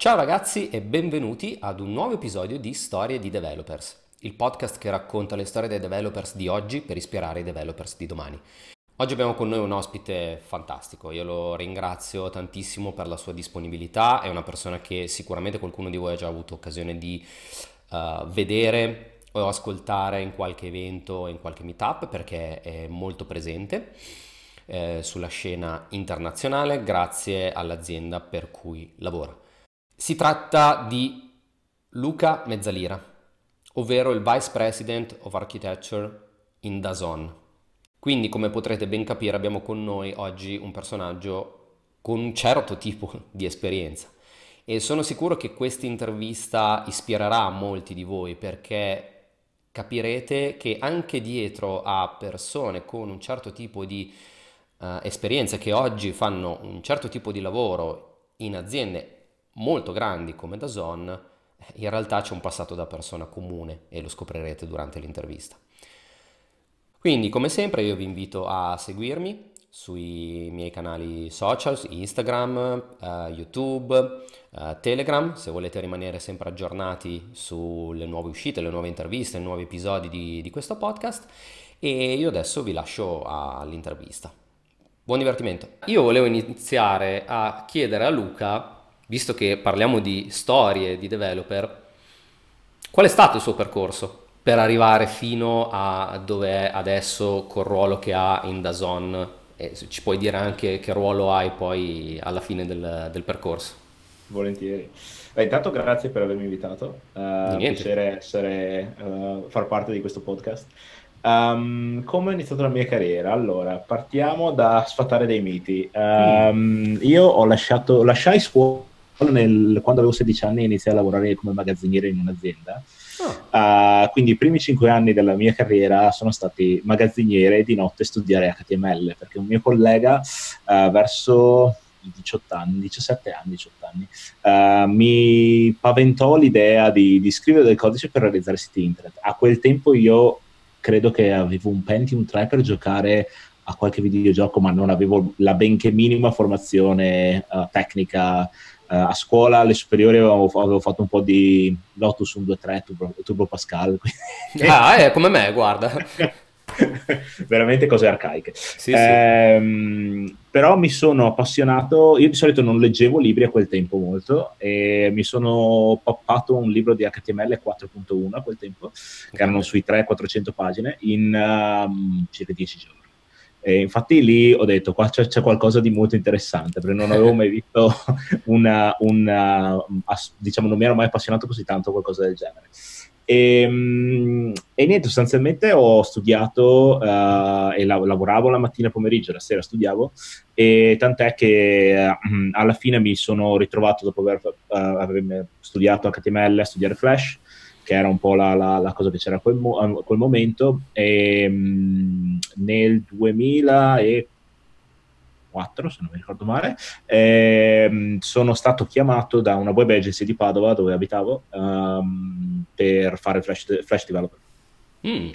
Ciao ragazzi e benvenuti ad un nuovo episodio di Storie di Developers, il podcast che racconta le storie dei developers di oggi per ispirare i developers di domani. Oggi abbiamo con noi un ospite fantastico, io lo ringrazio tantissimo per la sua disponibilità, è una persona che sicuramente qualcuno di voi ha già avuto occasione di uh, vedere o ascoltare in qualche evento, in qualche meetup perché è molto presente eh, sulla scena internazionale grazie all'azienda per cui lavora. Si tratta di Luca Mezzalira, ovvero il Vice President of Architecture in Dazon. Quindi, come potrete ben capire, abbiamo con noi oggi un personaggio con un certo tipo di esperienza. E sono sicuro che questa intervista ispirerà molti di voi perché capirete che anche dietro a persone con un certo tipo di uh, esperienza che oggi fanno un certo tipo di lavoro in aziende molto grandi come Dazon, in realtà c'è un passato da persona comune e lo scoprirete durante l'intervista. Quindi, come sempre, io vi invito a seguirmi sui miei canali social, Instagram, uh, YouTube, uh, Telegram, se volete rimanere sempre aggiornati sulle nuove uscite, le nuove interviste, i nuovi episodi di, di questo podcast. E io adesso vi lascio all'intervista. Buon divertimento. Io volevo iniziare a chiedere a Luca visto che parliamo di storie di developer, qual è stato il suo percorso per arrivare fino a dove è adesso col ruolo che ha in Dazon? E ci puoi dire anche che ruolo hai poi alla fine del, del percorso? Volentieri. Beh, intanto grazie per avermi invitato, uh, piacere essere, uh, far parte di questo podcast. Um, come ho iniziato la mia carriera? Allora, partiamo da sfatare dei miti. Um, mm. Io ho lasciato, lasciai scuola nel, quando avevo 16 anni iniziai a lavorare come magazziniere in un'azienda. Oh. Uh, quindi i primi 5 anni della mia carriera sono stati magazziniere e di notte studiare HTML, perché un mio collega uh, verso i 18 anni, 17 anni, 18 anni, uh, mi paventò l'idea di, di, scrivere del codice per realizzare siti internet. A quel tempo io credo che avevo un Pentium 3 per giocare a qualche videogioco, ma non avevo la benché minima formazione uh, tecnica a scuola alle superiori avevo, avevo, fatto un po' di Lotus 123 Turbo, Turbo Pascal. ah, è come me, guarda. Veramente cose arcaiche. Sì, ehm, sì. Però mi sono appassionato, io di solito non leggevo libri a quel tempo molto e mi sono poppato un libro di HTML 4.1 a quel tempo, che erano sui 300-400 pagine, in um, circa 10 giorni. E infatti lì ho detto qua c'è, c'è, qualcosa di molto interessante perché non avevo mai visto una, una, diciamo non mi ero mai appassionato così tanto a qualcosa del genere. E, ehm, e niente sostanzialmente ho studiato uh, e la, lavoravo la mattina pomeriggio la sera studiavo e tant'è che uh, alla fine mi sono ritrovato dopo aver, uh, studiato HTML a studiare Flash che era un po' la, la, la cosa che c'era a quel, mo- a quel momento. E, mh, nel 2004, se non mi ricordo male, eh, sono stato chiamato da una web agency di Padova, dove abitavo, um, per fare Flash, flash Developer. Mm.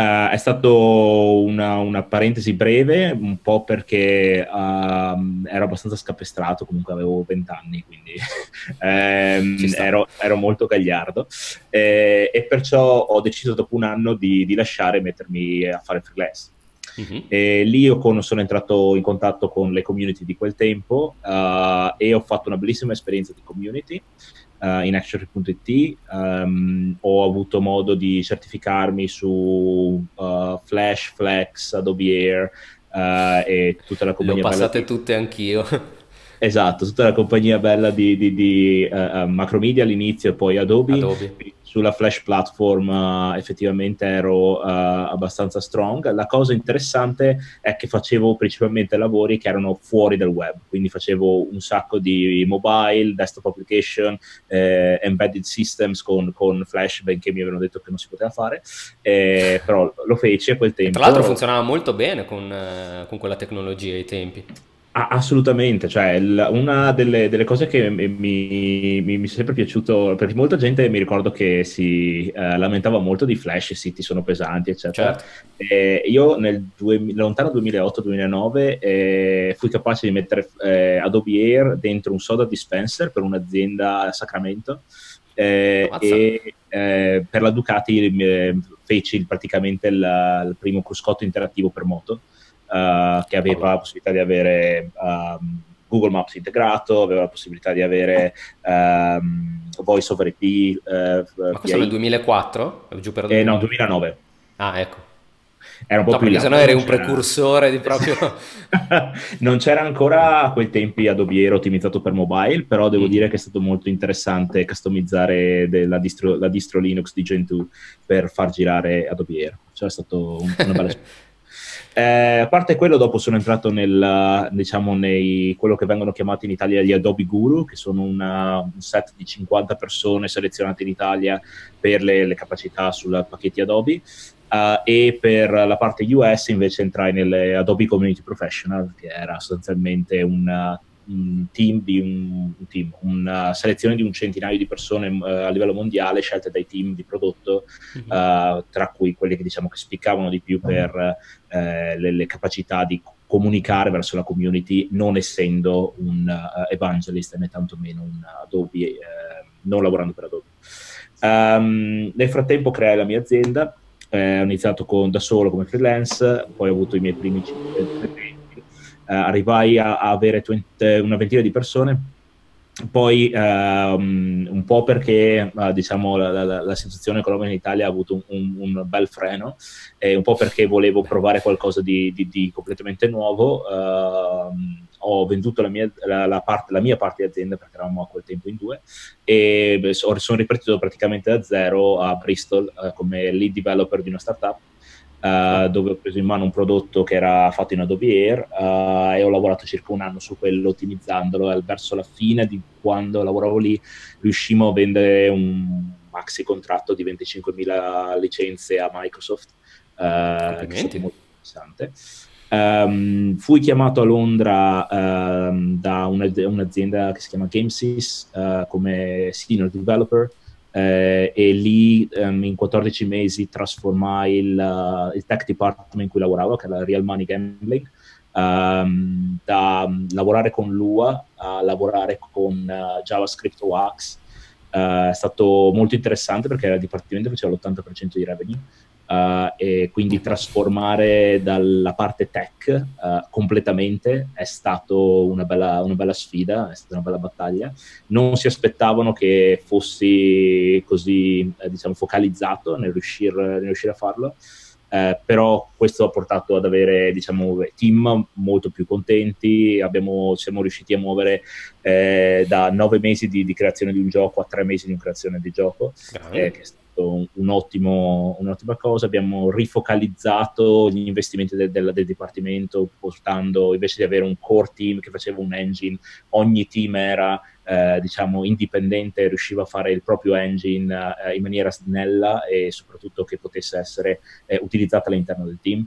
Uh, è stato una, una, parentesi breve, un po' perché uh, ero abbastanza scapestrato, comunque avevo 20 anni, quindi ehm, ero, ero, molto gagliardo eh, e perciò ho deciso dopo un anno di, di lasciare e mettermi a fare freelance. Uh-huh. E lì io con, sono entrato in contatto con le community di quel tempo uh, e ho fatto una bellissima esperienza di community uh, in Action.it, um, ho avuto modo di certificarmi su uh, Flash, Flex, Adobe Air uh, e tutta la compagnia. Le ho passate tutte anch'io. Esatto, tutta la compagnia bella di, di, di Macromedia all'inizio e poi Adobe. Adobe sulla Flash platform uh, effettivamente ero uh, abbastanza strong. La cosa interessante è che facevo principalmente lavori che erano fuori dal web, quindi facevo un sacco di mobile, desktop application, eh, embedded systems con, con, Flash, benché mi avevano detto che non si poteva fare, eh, però lo feci a quel tempo. Tra l'altro funzionava molto bene con, eh, con quella tecnologia ai tempi. Assolutamente, cioè il, una delle, delle, cose che mi, mi, mi, è sempre piaciuto, perché molta gente mi ricordo che si eh, lamentava molto di Flash, i siti sono pesanti, eccetera. Certo. Eh, io nel due, lontano 2008-2009 eh, fui capace di mettere eh, Adobe Air dentro un soda dispenser per un'azienda a Sacramento eh, e eh, per la Ducati feci praticamente il, il primo cruscotto interattivo per moto uh, che aveva la possibilità di avere um, Google Maps integrato, aveva la possibilità di avere um, Voice over IP. Uh, eh, Ma questo è nel 2004? Giù per eh, no, 2009. Ah, ecco. Era un po' no, più perché sennò eri un precursore di proprio... non c'era ancora a quei tempi Adobe Air ottimizzato per mobile, però devo mm. dire che è stato molto interessante customizzare la distro, la distro Linux di Gentoo per far girare Adobe Air. Cioè è stato un, una bella esperienza. Eh, a parte quello, dopo sono entrato nel, diciamo, nei, quello che vengono chiamati in Italia gli Adobe Guru, che sono una, un set di 50 persone selezionate in Italia per le, le capacità sui pacchetti Adobe. Uh, e per la parte US invece entrai nelle Adobe Community Professional, che era sostanzialmente una un team di un, un team, una selezione di un centinaio di persone uh, a livello mondiale scelte dai team di prodotto, mm-hmm. uh, tra cui quelli che diciamo che spiccavano di più per uh, le, le, capacità di comunicare verso la community, non essendo un evangelist né tantomeno un Adobe, non lavorando per Adobe. Um, nel frattempo creai la mia azienda, ho iniziato con, da solo come freelance, poi ho avuto i miei primi 5 eh, arrivai a, a avere 20, una ventina di persone. Poi um, un po' perché uh, diciamo, la, la, la, situazione economica in Italia ha avuto un, un, un, bel freno e un po' perché volevo provare qualcosa di, di, di completamente nuovo. Uh, ho venduto la mia, la, parte, la mia, parte di azienda perché eravamo a quel tempo in due e sono ripartito praticamente da zero a Bristol uh, come lead developer di una startup Uh, dove ho preso in mano un prodotto che era fatto in Adobe Air uh, e ho lavorato circa un anno su quello ottimizzandolo. E verso la fine di quando lavoravo lì riuscimmo a vendere un maxi contratto di 25.000 licenze a Microsoft uh, che è molto interessante. Um, fui chiamato a Londra um, da una, un'azienda che si chiama Gamesys come senior developer eh, e lì um, in 14 mesi trasformai il, uh, il, tech department in cui lavoravo, che era Real Money Gambling, um, da um, lavorare con Lua a lavorare con uh, JavaScript o. Uh, è stato molto interessante perché il dipartimento faceva l'80% di revenue Uh, e quindi trasformare dalla parte tech uh, completamente è stato una bella, una bella, sfida, è stata una bella battaglia. Non si aspettavano che fossi così eh, diciamo, focalizzato nel riuscire, nel riuscire a farlo. Eh, però questo ha portato ad avere diciamo, team molto più contenti, Abbiamo, siamo riusciti a muovere eh, da nove mesi di, di, creazione di un gioco a tre mesi di creazione di gioco, eh, che è stato un ottimo, un'ottima cosa. Abbiamo rifocalizzato gli investimenti del, del, del, Dipartimento, portando invece di avere un core team che faceva un engine, ogni team era eh, diciamo indipendente, riusciva a fare il proprio engine eh, in maniera snella e soprattutto che potesse essere eh, utilizzata all'interno del team.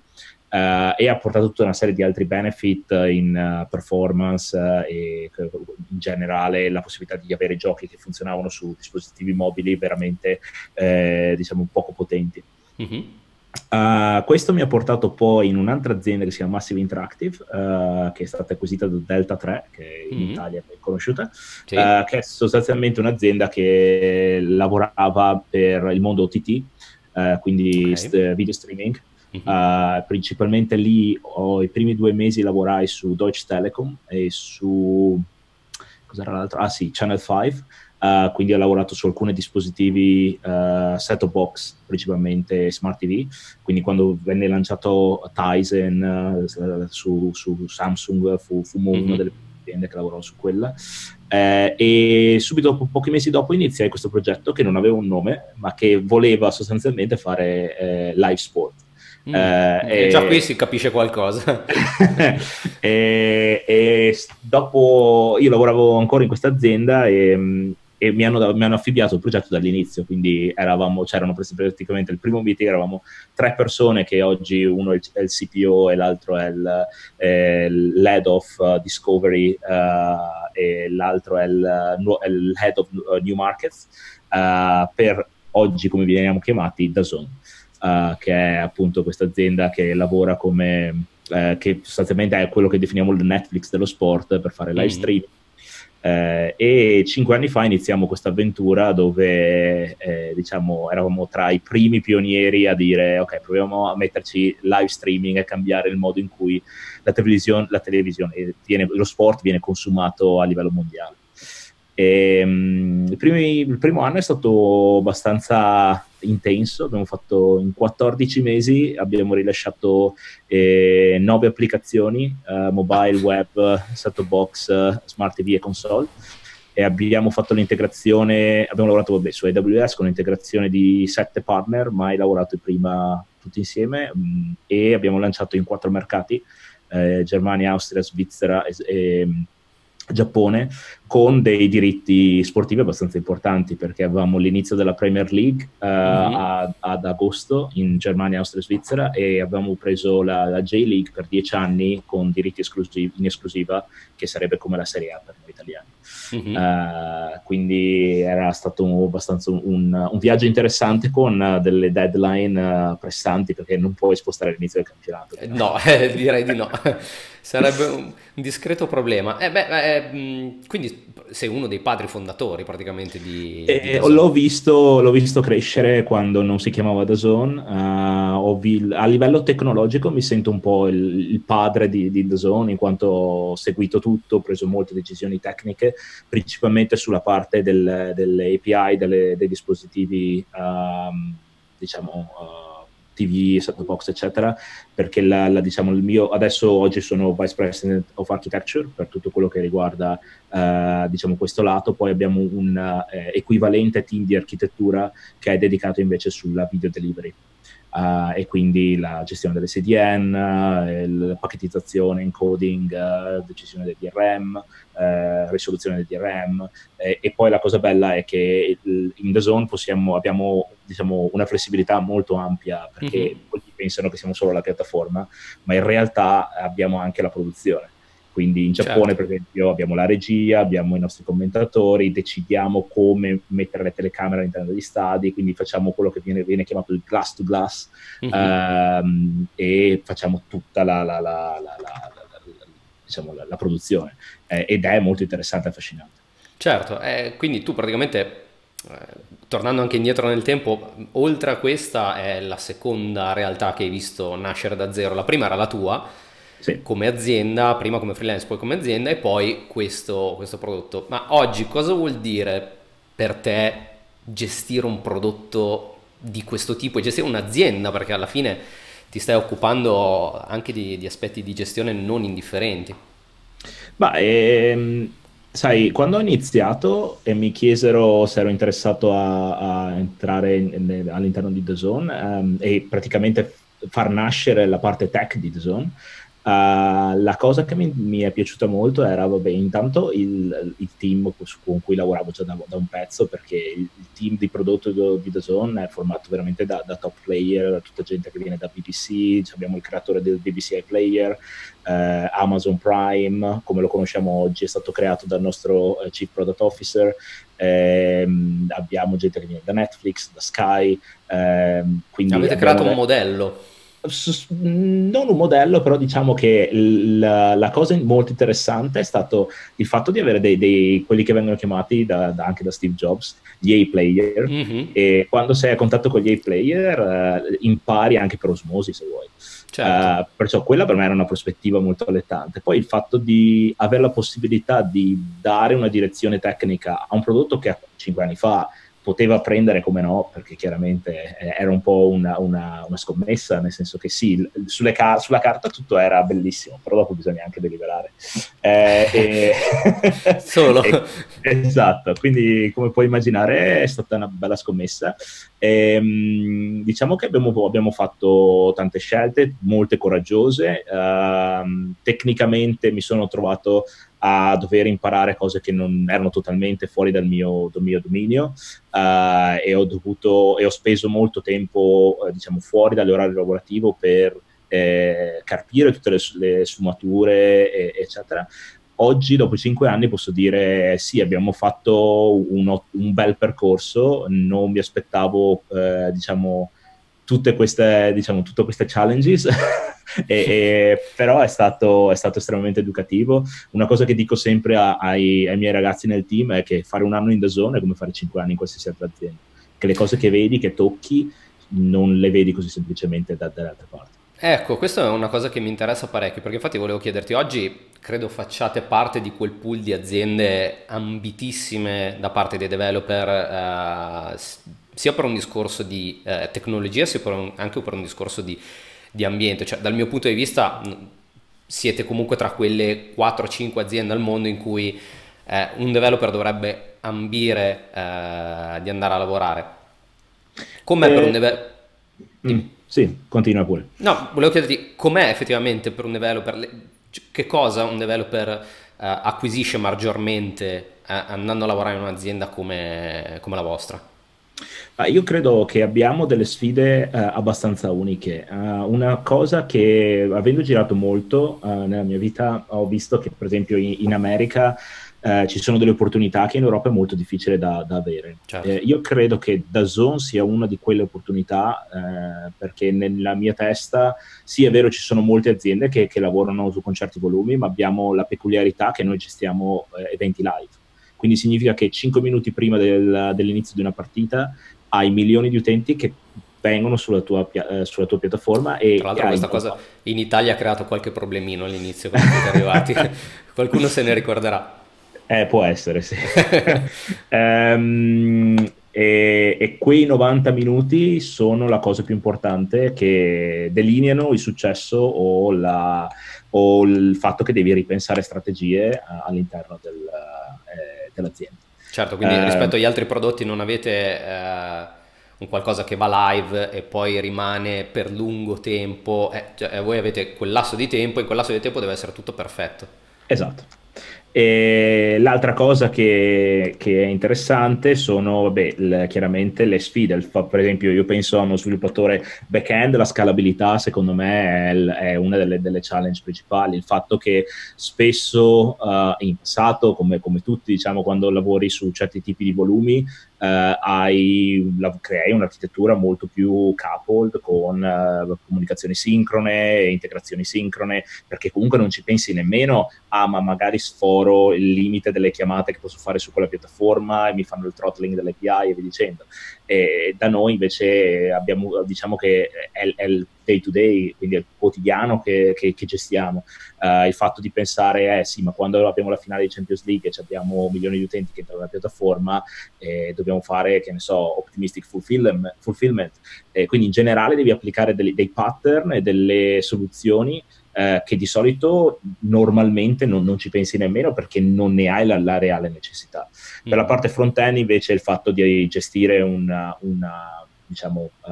Uh, e ha portato tutta una serie di altri benefit in uh, performance uh, e in generale la possibilità di avere giochi che funzionavano su dispositivi mobili veramente diciamo poco potenti. Mm-hmm. questo mi ha portato poi in un'altra azienda che si chiama Massive Interactive, che è stata acquisita da Delta 3, che in mm-hmm. Italia è conosciuta, sì. che è sostanzialmente un'azienda che lavorava per il mondo OTT, quindi okay. st- video streaming. Uh, principalmente lì ho, i primi due mesi lavorai su Deutsche Telekom e su cos'era l'altro? Ah sì, Channel 5. Uh, eh, quindi ho lavorato su alcuni dispositivi uh, set-top box, principalmente smart TV. Quindi quando venne lanciato Tizen uh, su, su, Samsung fu, fu mm-hmm. una delle aziende che lavorò su quella. Eh, e subito dopo, pochi mesi dopo iniziai questo progetto che non aveva un nome, ma che voleva sostanzialmente fare eh, live sport. Mm. Eh, e già qui si capisce qualcosa. e, e, dopo io lavoravo ancora in questa azienda e, e mi hanno, mi hanno, affibbiato il progetto dall'inizio, quindi eravamo, c'erano praticamente il primo meeting, eravamo tre persone che oggi uno è il, è il CPO e l'altro è il, è l'head of uh, discovery uh, e l'altro è il, è il, head of uh, new markets uh, per oggi come veniamo chiamati DAZN, uh, che è appunto questa azienda che lavora come, uh, che sostanzialmente è quello che definiamo il Netflix dello sport per fare live mm. streaming. Eh, e cinque anni fa iniziamo questa avventura dove eh, diciamo eravamo tra i primi pionieri a dire ok proviamo a metterci live streaming e cambiare il modo in cui la televisione, la televisione viene, lo sport viene consumato a livello mondiale e, um, il, primi, il, primo anno è stato abbastanza intenso, abbiamo fatto in 14 mesi, abbiamo rilasciato eh, 9 applicazioni, uh, mobile, web, set-top box, uh, smart TV e console. E abbiamo fatto l'integrazione, abbiamo lavorato vabbè, su AWS con l'integrazione di 7 partner, mai lavorato prima tutti insieme um, e abbiamo lanciato in 4 mercati, eh, Germania, Austria, Svizzera e, e Giappone con dei diritti sportivi abbastanza importanti perché avevamo l'inizio della Premier League uh, mm-hmm. ad, ad, agosto in Germania, Austria e Svizzera e avevamo preso la, la J-League per dieci anni con diritti esclusivi, in esclusiva che sarebbe come la Serie A per noi italiani. Mm-hmm. Uh, quindi era stato abbastanza un, un, viaggio interessante con delle deadline uh, pressanti perché non puoi spostare l'inizio del campionato. Eh, no, direi di no. Sarebbe un, discreto problema. Eh, beh, eh, quindi sei uno dei padri fondatori praticamente di... Eh, di l'ho, visto, l'ho, visto, crescere quando non si chiamava DAZN. Uh, vi, a livello tecnologico mi sento un po' il, il padre di, di DAZN in quanto ho seguito tutto, ho preso molte decisioni tecniche, principalmente sulla parte del, delle API, delle, dei dispositivi, um, diciamo... Uh, TV, set box, eccetera, perché la, la, diciamo, il mio, adesso oggi sono Vice President of Architecture per tutto quello che riguarda uh, diciamo, questo lato, poi abbiamo un uh, equivalente team di architettura che è dedicato invece sulla video delivery uh, e quindi la gestione delle CDN, eh, la pacchettizzazione, encoding, uh, decisione del DRM, risoluzione del DRM e, e, poi la cosa bella è che in The Zone possiamo, abbiamo diciamo, una flessibilità molto ampia perché mm-hmm. molti pensano che siamo solo la piattaforma, ma in realtà abbiamo anche la produzione quindi in Giappone, certo. per esempio, abbiamo la regia, abbiamo i nostri commentatori, decidiamo come mettere le telecamere all'interno degli stadi, quindi facciamo quello che viene, viene chiamato il glass to glass mm-hmm. um, e facciamo tutta la, la, la, diciamo, la produzione. Eh, ed è molto interessante e affascinante. Certo, eh, quindi tu praticamente eh, tornando anche indietro nel tempo, oltre a questa è la seconda realtà che hai visto nascere da zero. La prima era la tua, sì. come azienda, prima come freelance, poi come azienda e poi questo, questo prodotto. Ma oggi cosa vuol dire per te gestire un prodotto di questo tipo e gestire un'azienda? Perché alla fine ti stai occupando anche di, di aspetti di gestione non indifferenti. Ma ehm, sai, quando ho iniziato e mi chiesero se ero interessato a, a entrare in, in, all'interno di The Zone ehm, e praticamente far nascere la parte tech di The Zone, Uh, la cosa che mi, mi, è piaciuta molto era, vabbè, intanto il, il team con cui lavoravo già da, da un pezzo, perché il, team di prodotto di The Zone è formato veramente da, da, top player, da tutta gente che viene da BBC, abbiamo il creatore del BBC iPlayer, eh, Amazon Prime, come lo conosciamo oggi, è stato creato dal nostro eh, Chief Product Officer, eh, abbiamo gente che viene da Netflix, da Sky. Ehm, quindi Avete creato un modello non un modello, però diciamo che la, la, cosa molto interessante è stato il fatto di avere dei, dei quelli che vengono chiamati da, da, anche da Steve Jobs, gli A-player, mm-hmm. e quando sei a contatto con gli A-player uh, impari anche per osmosi se vuoi. Certo. Uh, perciò quella per me era una prospettiva molto allettante. Poi il fatto di avere la possibilità di dare una direzione tecnica a un prodotto che a cinque anni fa poteva prendere come no, perché chiaramente eh, era un po' una, una, una scommessa, nel senso che sì, car- sulla carta tutto era bellissimo, però dopo bisogna anche deliberare. Eh, e... Solo. e, esatto, quindi come puoi immaginare è stata una bella scommessa. E, ehm, diciamo che abbiamo, abbiamo, fatto tante scelte, molte coraggiose. Uh, tecnicamente mi sono trovato a dover imparare cose che non erano totalmente fuori dal mio, dal mio dominio uh, e ho dovuto e ho speso molto tempo uh, diciamo fuori dall'orario lavorativo per eh, carpire tutte le, le sfumature e, eccetera. Oggi, dopo cinque anni, posso dire sì, abbiamo fatto uno, un bel percorso, non mi aspettavo, eh, diciamo, tutte queste, diciamo, tutte queste challenges, e, e, però è stato, è stato, estremamente educativo. Una cosa che dico sempre a, ai, ai, miei ragazzi nel team è che fare un anno in da zone è come fare cinque anni in qualsiasi altra azienda, che le cose che vedi, che tocchi, non le vedi così semplicemente da, dalle altre parti. Ecco, questa è una cosa che mi interessa parecchio, perché infatti volevo chiederti oggi, credo facciate parte di quel pool di aziende ambitissime da parte dei developer, eh, sia per un discorso di eh, tecnologia, sia per un, anche per un discorso di, di ambiente. Cioè, dal mio punto di vista, siete comunque tra quelle 4-5 aziende al mondo in cui eh, un developer dovrebbe ambire eh, di andare a lavorare. Com'è per un developer? Mm. Sì, continua pure. No, volevo chiederti com'è effettivamente per un developer, che cosa un developer uh, acquisisce maggiormente uh, andando a lavorare in un'azienda come, come la vostra? Uh, io credo che abbiamo delle sfide uh, abbastanza uniche. Uh, una cosa che, avendo girato molto nella mia vita, ho visto che, per esempio, in, in America eh, ci sono delle opportunità che in Europa è molto difficile da, da avere. Certo. Eh, io credo che Dazon sia una di quelle opportunità eh, perché nella mia testa sì è vero ci sono molte aziende che, che lavorano su, con certi volumi ma abbiamo la peculiarità che noi gestiamo eh, eventi live. Quindi significa che 5 minuti prima del, dell'inizio di una partita hai milioni di utenti che vengono sulla tua, eh, sulla tua, piattaforma e tra l'altro questa cosa in Italia ha creato qualche problemino all'inizio quando siete arrivati. Qualcuno se ne ricorderà. Eh, può essere, sì. um, e, e, quei 90 minuti sono la cosa più importante che delineano il successo o, la, o il fatto che devi ripensare strategie uh, all'interno del, dell'azienda. Certo, quindi uh, rispetto agli altri prodotti non avete un qualcosa che va live e poi rimane per lungo tempo, eh, cioè, voi avete quel lasso di tempo e quel lasso di tempo deve essere tutto perfetto. Esatto. E l'altra cosa che, che, è interessante sono vabbè, le, chiaramente le sfide. per esempio, io penso a uno sviluppatore back-end, la scalabilità secondo me è, è una delle, delle, challenge principali. Il fatto che spesso uh, in passato, come, come tutti, diciamo, quando lavori su certi tipi di volumi, eh, hai, la, crei un'architettura molto più coupled con eh, comunicazioni sincrone, integrazioni sincrone, perché comunque non ci pensi nemmeno a ma magari sforo il limite delle chiamate che posso fare su quella piattaforma e mi fanno il throttling dell'API e via dicendo. E da noi invece abbiamo, diciamo che è, è il day to day, quindi è il quotidiano che, che, che gestiamo. Uh, il fatto di pensare, eh sì, ma quando abbiamo la finale di Champions League e abbiamo milioni di utenti che entrano nella piattaforma, eh, dobbiamo fare, che ne so, optimistic fulfillment. fulfillment. Eh, quindi in generale devi applicare dei, dei pattern e delle soluzioni eh, che di solito normalmente non, non, ci pensi nemmeno perché non ne hai la, la reale necessità. Mm. Per la parte front-end invece il fatto di gestire una, una diciamo, uh,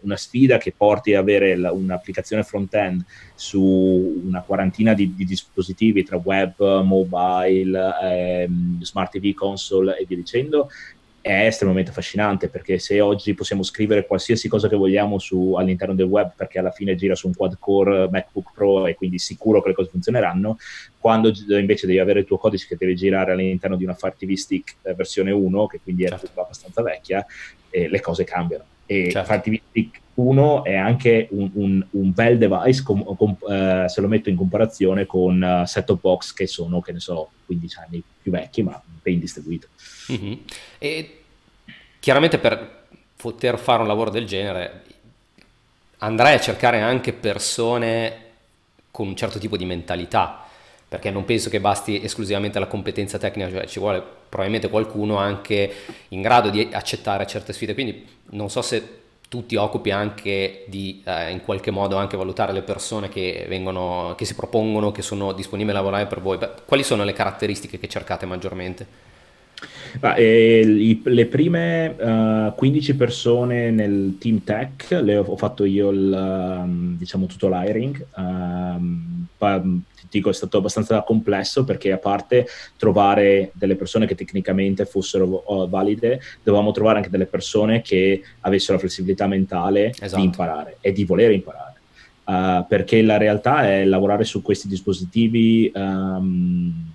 una sfida che porti ad avere la, un'applicazione front-end su una quarantina di, di dispositivi tra web, mobile, ehm, smart TV, console e via dicendo, è estremamente affascinante perché se oggi possiamo scrivere qualsiasi cosa che vogliamo su, all'interno del web perché alla fine gira su un quad core MacBook Pro e quindi sicuro che le cose funzioneranno, quando invece devi avere il tuo codice che deve girare all'interno di una Fire TV Stick eh, versione 1, che quindi è certo. abbastanza vecchia, eh, le cose cambiano. E certo. Fire TV Stick 1 è anche un, un, un bel device com, com, eh, se lo metto in comparazione con uh, set-top box che sono, che ne so, 15 anni più vecchi ma ben distribuito. Mm-hmm. E chiaramente per poter fare un lavoro del genere andrai a cercare anche persone con un certo tipo di mentalità, perché non penso che basti esclusivamente la competenza tecnica, cioè ci vuole probabilmente qualcuno anche in grado di accettare certe sfide, quindi non so se tu ti occupi anche di eh, in qualche modo anche valutare le persone che vengono, che si propongono, che sono disponibili a lavorare per voi. Beh, quali sono le caratteristiche che cercate maggiormente? Ah, i, le prime uh, eh, 15 persone nel team tech le ho, ho fatto io il, um, diciamo tutto l'hiring. Um, ti dico è stato abbastanza complesso perché a parte trovare delle persone che tecnicamente fossero uh, valide, dovevamo trovare anche delle persone che avessero la flessibilità mentale esatto. di imparare e di voler imparare. Uh, perché la realtà è lavorare su questi dispositivi um,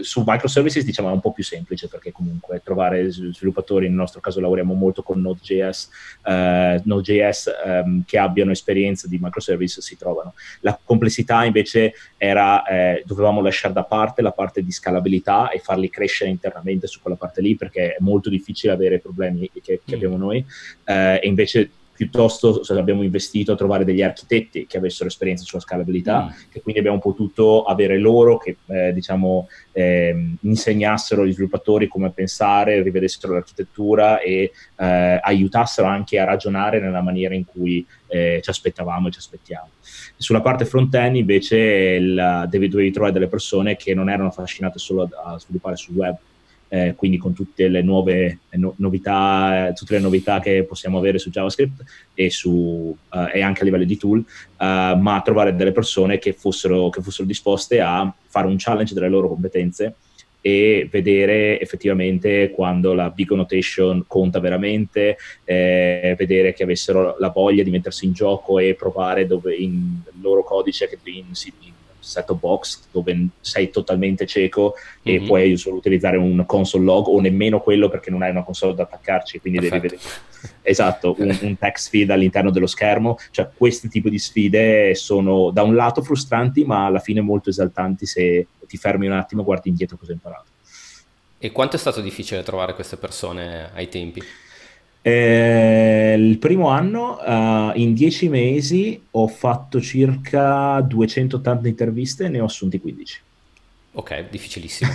su microservices diciamo è un po' più semplice perché comunque trovare sviluppatori, nel nostro caso lavoriamo molto con Node.js, uh, Node.js um, che abbiano esperienza di microservice si trovano. La complessità invece era, eh, dovevamo lasciare da parte la parte di scalabilità e farli crescere internamente su quella parte lì perché è molto difficile avere problemi che, che mm. abbiamo noi uh, e invece piuttosto abbiamo investito a trovare degli architetti che avessero esperienza sulla scalabilità, mm. che quindi abbiamo potuto avere loro che eh, diciamo, eh, insegnassero agli sviluppatori come pensare, rivedessero l'architettura e eh, aiutassero anche a ragionare nella maniera in cui eh, ci aspettavamo e ci aspettiamo. Sulla parte front-end invece il, devi, dovevi trovare delle persone che non erano affascinate solo a, a sviluppare sul web, eh, quindi con tutte le nuove no- novità, tutte le novità che possiamo avere su JavaScript e, su, uh, e anche a livello di tool, uh, ma trovare delle persone che fossero, che fossero disposte a fare un challenge delle loro competenze e vedere effettivamente quando la big annotation conta veramente, eh, vedere che avessero la voglia di mettersi in gioco e provare dove in loro codice in, in set-top box dove sei totalmente cieco mm-hmm. e mhm. puoi solo utilizzare un console log o nemmeno quello perché non hai una console da attaccarci, quindi Perfetto. devi vedere esatto, un, un text feed all'interno dello schermo, cioè questi tipi di sfide sono da un lato frustranti ma alla fine molto esaltanti se ti fermi un attimo e guardi indietro cosa hai imparato. E quanto è stato difficile trovare queste persone ai tempi? Eh, il primo anno, uh, in dieci mesi, ho fatto circa 280 interviste e ne ho assunti 15. Ok, difficilissimo.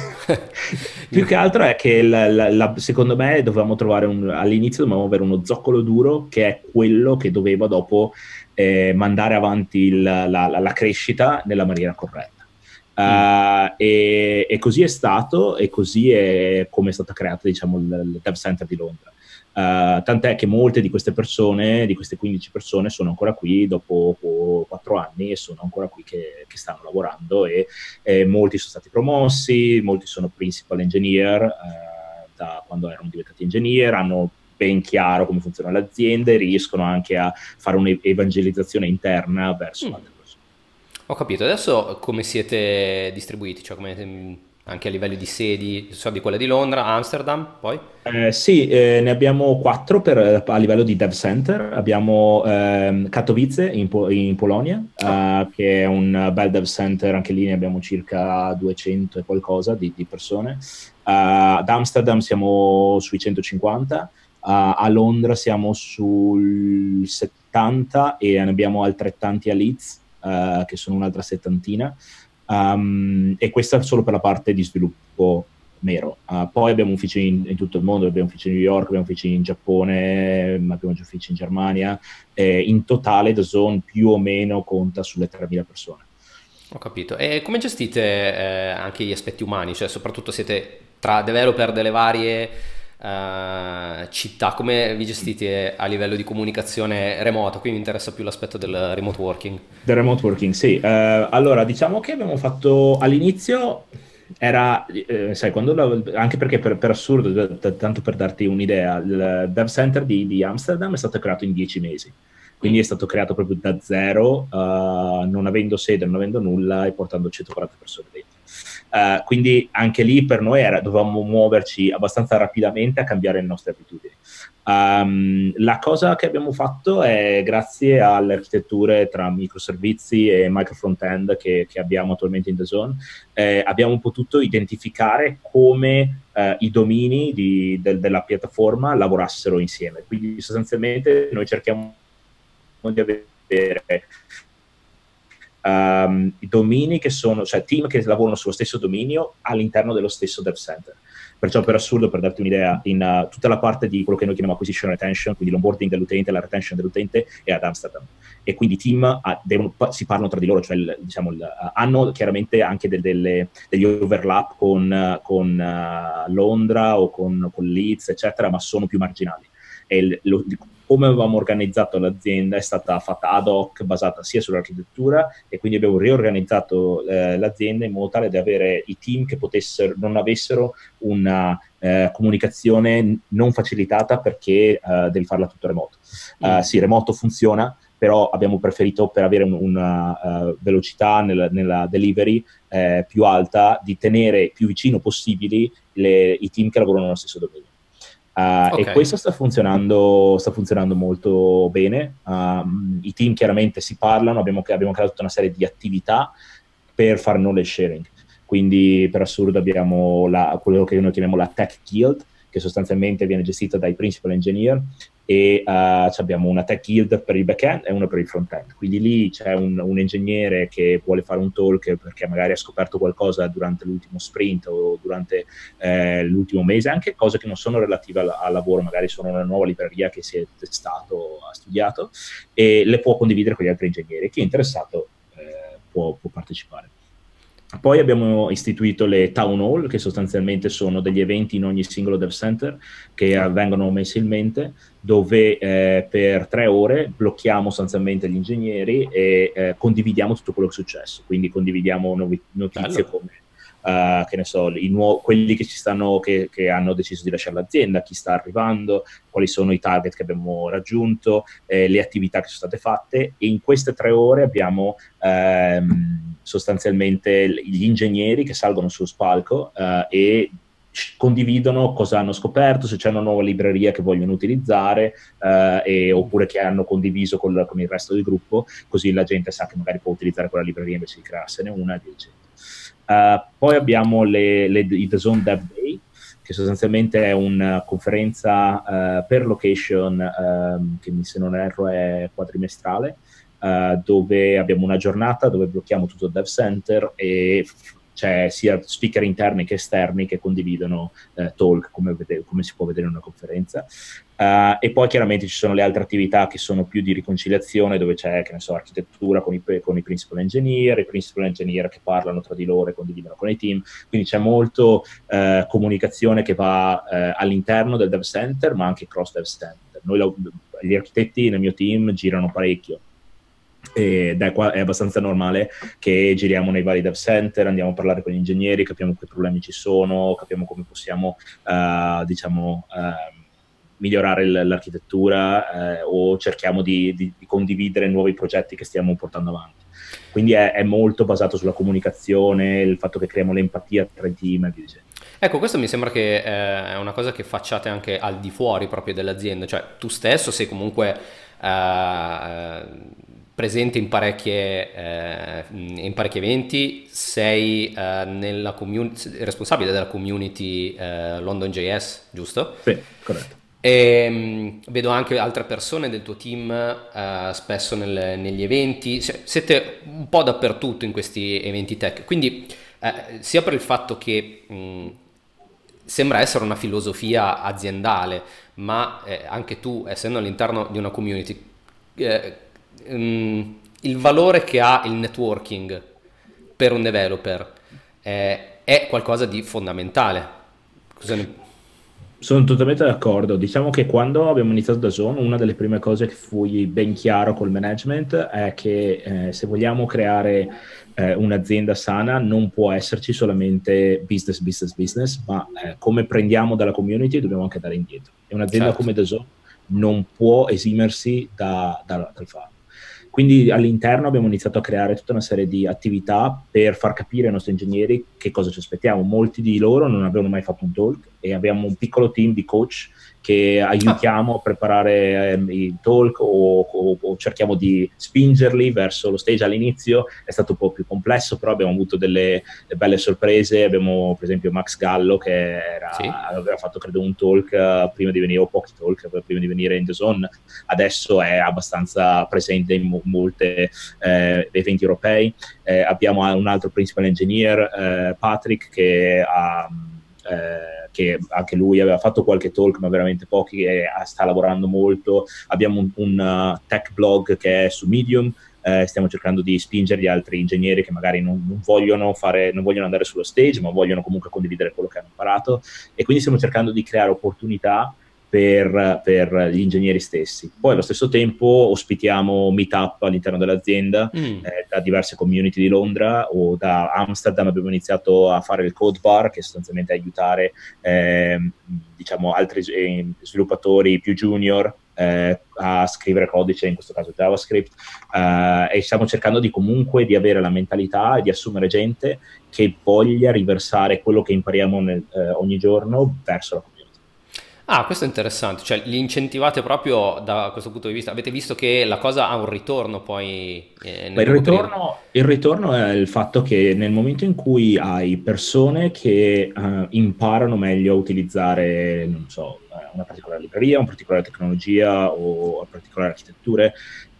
Più che altro è che la, la, la, secondo me dovevamo trovare un, all'inizio dovevamo avere uno zoccolo duro che è quello che doveva dopo eh, mandare avanti il, la, crescita nella maniera corretta. Uh, e, e, così è stato e così è come è stata creata diciamo, il, il Dev Center di Londra. Uh, tant'è che molte di queste persone, di queste 15 persone, sono ancora qui dopo, dopo 4 anni e sono ancora qui che, che stanno lavorando e, e, molti sono stati promossi, molti sono principal engineer uh, da quando erano diventati engineer, hanno ben chiaro come funziona l'azienda e riescono anche a fare un'evangelizzazione interna verso mm. altre persone. Ho capito, adesso come siete distribuiti? Cioè come anche a livello di sedi, so di quella di Londra, Amsterdam, poi? Eh, sì, eh, ne abbiamo quattro per, a livello di dev center. Abbiamo ehm, Katowice in, po- in Polonia, oh. uh, che è un bel dev center, anche lì ne abbiamo circa 200 e qualcosa di, di persone. Uh, ad Amsterdam siamo sui 150, uh, a Londra siamo sul 70 e ne abbiamo altrettanti a Leeds, uh, che sono un'altra settantina. Um, e questa solo per la parte di sviluppo nero. Uh, poi abbiamo uffici in, in, tutto il mondo, abbiamo uffici in New York, abbiamo uffici in Giappone, abbiamo uffici in Germania. Eh, in totale The Zone più o meno conta sulle 3.000 persone. Ho capito. E come gestite eh, anche gli aspetti umani? Cioè, soprattutto siete tra developer delle varie uh, città, come vi gestite a livello di comunicazione remota? Qui mi interessa più l'aspetto del remote working. Del remote working, sì. Uh, allora, diciamo che abbiamo fatto all'inizio era, eh, sai, quando la, anche perché per, per assurdo, d- tanto per darti un'idea, il Dev Center di, di, Amsterdam è stato creato in dieci mesi, quindi è stato creato proprio da zero, uh, non avendo sede, non avendo nulla e portando 140 persone dentro. Uh, quindi anche lì per noi era, dovevamo muoverci abbastanza rapidamente a cambiare le nostre abitudini. Um, la cosa che abbiamo fatto è grazie alle architetture tra microservizi e micro front-end che, che abbiamo attualmente in The Zone, eh, abbiamo potuto identificare come eh, i domini di, del, della piattaforma lavorassero insieme. Quindi sostanzialmente noi cerchiamo di avere um, domini che sono, cioè team che lavorano sullo stesso dominio all'interno dello stesso dev center. Perciò per assurdo, per darti un'idea, in uh, tutta la parte di quello che noi chiamiamo acquisition retention, quindi l'onboarding dell'utente, la retention dell'utente, è ad Amsterdam. E quindi i team uh, devono, si parlano tra di loro, cioè il, diciamo, il, uh, hanno chiaramente anche del, delle, degli overlap con, con Londra o con, con Leeds, eccetera, ma sono più marginali. E il, lo, come avevamo organizzato l'azienda è stata fatta ad hoc, basata sia sull'architettura e quindi abbiamo riorganizzato eh, l'azienda in modo tale da avere i team che potessero, non avessero una eh, comunicazione non facilitata perché eh, devi farla tutto remoto. Mm. sì, remoto funziona, però abbiamo preferito per avere un, una uh, velocità nel, nella delivery eh, più alta di tenere più vicino possibili le, i team che lavorano nello stesso dominio. Uh, okay. E questo sta funzionando, sta funzionando molto bene. Um, I team chiaramente si parlano, abbiamo, abbiamo creato tutta una serie di attività per fare knowledge sharing. Quindi per assurdo abbiamo la, quello che noi chiamiamo la Tech Guild, che sostanzialmente viene gestita dai principal engineer e uh, abbiamo una tech guild per il back-end e una per il front-end. Quindi lì c'è un, un, ingegnere che vuole fare un talk perché magari ha scoperto qualcosa durante l'ultimo sprint o durante eh, l'ultimo mese, anche cose che non sono relative al, al, lavoro, magari sono una nuova libreria che si è testato, ha studiato e le può condividere con gli altri ingegneri. Chi è interessato eh, può, può partecipare. Poi abbiamo istituito le town hall, che sostanzialmente sono degli eventi in ogni singolo dev center che avvengono mensilmente, dove eh, per tre ore blocchiamo sostanzialmente gli ingegneri e eh, condividiamo tutto quello che è successo. Quindi condividiamo novi- notizie Bello. come Uh, che ne so, nuo- quelli che ci stanno, che, che, hanno deciso di lasciare l'azienda, chi sta arrivando, quali sono i target che abbiamo raggiunto, eh, le attività che sono state fatte e in queste tre ore abbiamo ehm, sostanzialmente gli ingegneri che salgono sullo spalco uh, e condividono cosa hanno scoperto, se c'è una nuova libreria che vogliono utilizzare uh, e, oppure che hanno condiviso col, con il resto del gruppo, così la gente sa che magari può utilizzare quella libreria invece di crearsene una. Uh, poi abbiamo le, le, i The Zone Dev Day, che sostanzialmente è una conferenza uh, per location, uh, che se non erro è quadrimestrale, eh, dove abbiamo una giornata dove blocchiamo tutto il dev center e c'è sia speaker interni che esterni che condividono eh, talk, come, vede- come, si può vedere in una conferenza. Uh, e poi chiaramente ci sono le altre attività che sono più di riconciliazione, dove c'è, che ne so, architettura con i, con i principal engineer, i principal engineer che parlano tra di loro e condividono con i team, quindi c'è molto uh, comunicazione che va uh, all'interno del dev center, ma anche cross dev center. Noi, gli architetti nel mio team girano parecchio, ed è, qua, è, abbastanza normale che giriamo nei vari dev center, andiamo a parlare con gli ingegneri, capiamo che problemi ci sono, capiamo come possiamo, uh, diciamo, uh, migliorare l- l'architettura uh, o cerchiamo di, di, di, condividere nuovi progetti che stiamo portando avanti. Quindi è, è, molto basato sulla comunicazione, il fatto che creiamo l'empatia tra i team e via dicendo. Ecco, questo mi sembra che eh, è una cosa che facciate anche al di fuori proprio dell'azienda, cioè tu stesso sei comunque presente in, eh, in, parecchi eventi, sei eh, community, responsabile della community eh, London.js, giusto? Sì, corretto. E, mh, mm, vedo anche altre persone del tuo team eh, spesso nel, negli eventi, S- siete un po' dappertutto in questi eventi tech, quindi eh, sia per il fatto che mh, mm, sembra essere una filosofia aziendale, ma eh, anche tu, essendo all'interno di una community, um, il valore che ha il networking per un developer eh, è qualcosa di fondamentale. Ne... Sono totalmente d'accordo. Diciamo che quando abbiamo iniziato da Zone, una delle prime cose che fui ben chiaro col management è che eh, se vogliamo creare eh, un'azienda sana non può esserci solamente business, business, business, ma eh, come prendiamo dalla community dobbiamo anche dare indietro. E un'azienda certo. come The Zone non può esimersi da, da, dal farlo. Quindi all'interno abbiamo iniziato a creare tutta una serie di attività per far capire ai nostri ingegneri che cosa ci aspettiamo. Molti di loro non avevano mai fatto un talk e abbiamo un piccolo team di coach che aiutiamo a preparare ehm, i talk o, o, o, cerchiamo di spingerli verso lo stage all'inizio. È stato un po' più complesso, però abbiamo avuto delle, delle belle sorprese. Abbiamo per esempio Max Gallo che era, sì. aveva fatto credo un talk uh, prima di venire, o pochi talk prima di venire in The Zone, adesso è abbastanza presente in mo- molti eh, eventi europei. Eh, abbiamo un altro principal engineer, eh, Patrick, che ha... Che anche lui aveva fatto qualche talk, ma veramente pochi, e sta lavorando molto. Abbiamo un, un uh, tech blog che è su Medium, eh, stiamo cercando di spingere gli altri ingegneri che magari non, non, vogliono fare, non vogliono andare sullo stage, ma vogliono comunque condividere quello che hanno imparato e quindi stiamo cercando di creare opportunità per, per, gli ingegneri stessi. Poi allo stesso tempo ospitiamo meetup all'interno dell'azienda mm. eh, da diverse community di Londra o da Amsterdam abbiamo iniziato a fare il code bar che sostanzialmente aiutare eh, diciamo altri eh, sviluppatori più junior eh, a scrivere codice, in questo caso JavaScript, eh, e stiamo cercando di comunque di avere la mentalità e di assumere gente che voglia riversare quello che impariamo nel, eh, ogni giorno verso la comunità. Ah, questo è interessante, cioè li incentivate proprio da questo punto di vista. Avete visto che la cosa ha un ritorno poi? Eh, il, ritorno, il, ritorno, è il fatto che nel momento in cui hai persone che uh, imparano meglio a utilizzare, non so, una particolare libreria, una particolare tecnologia o una particolare architetture,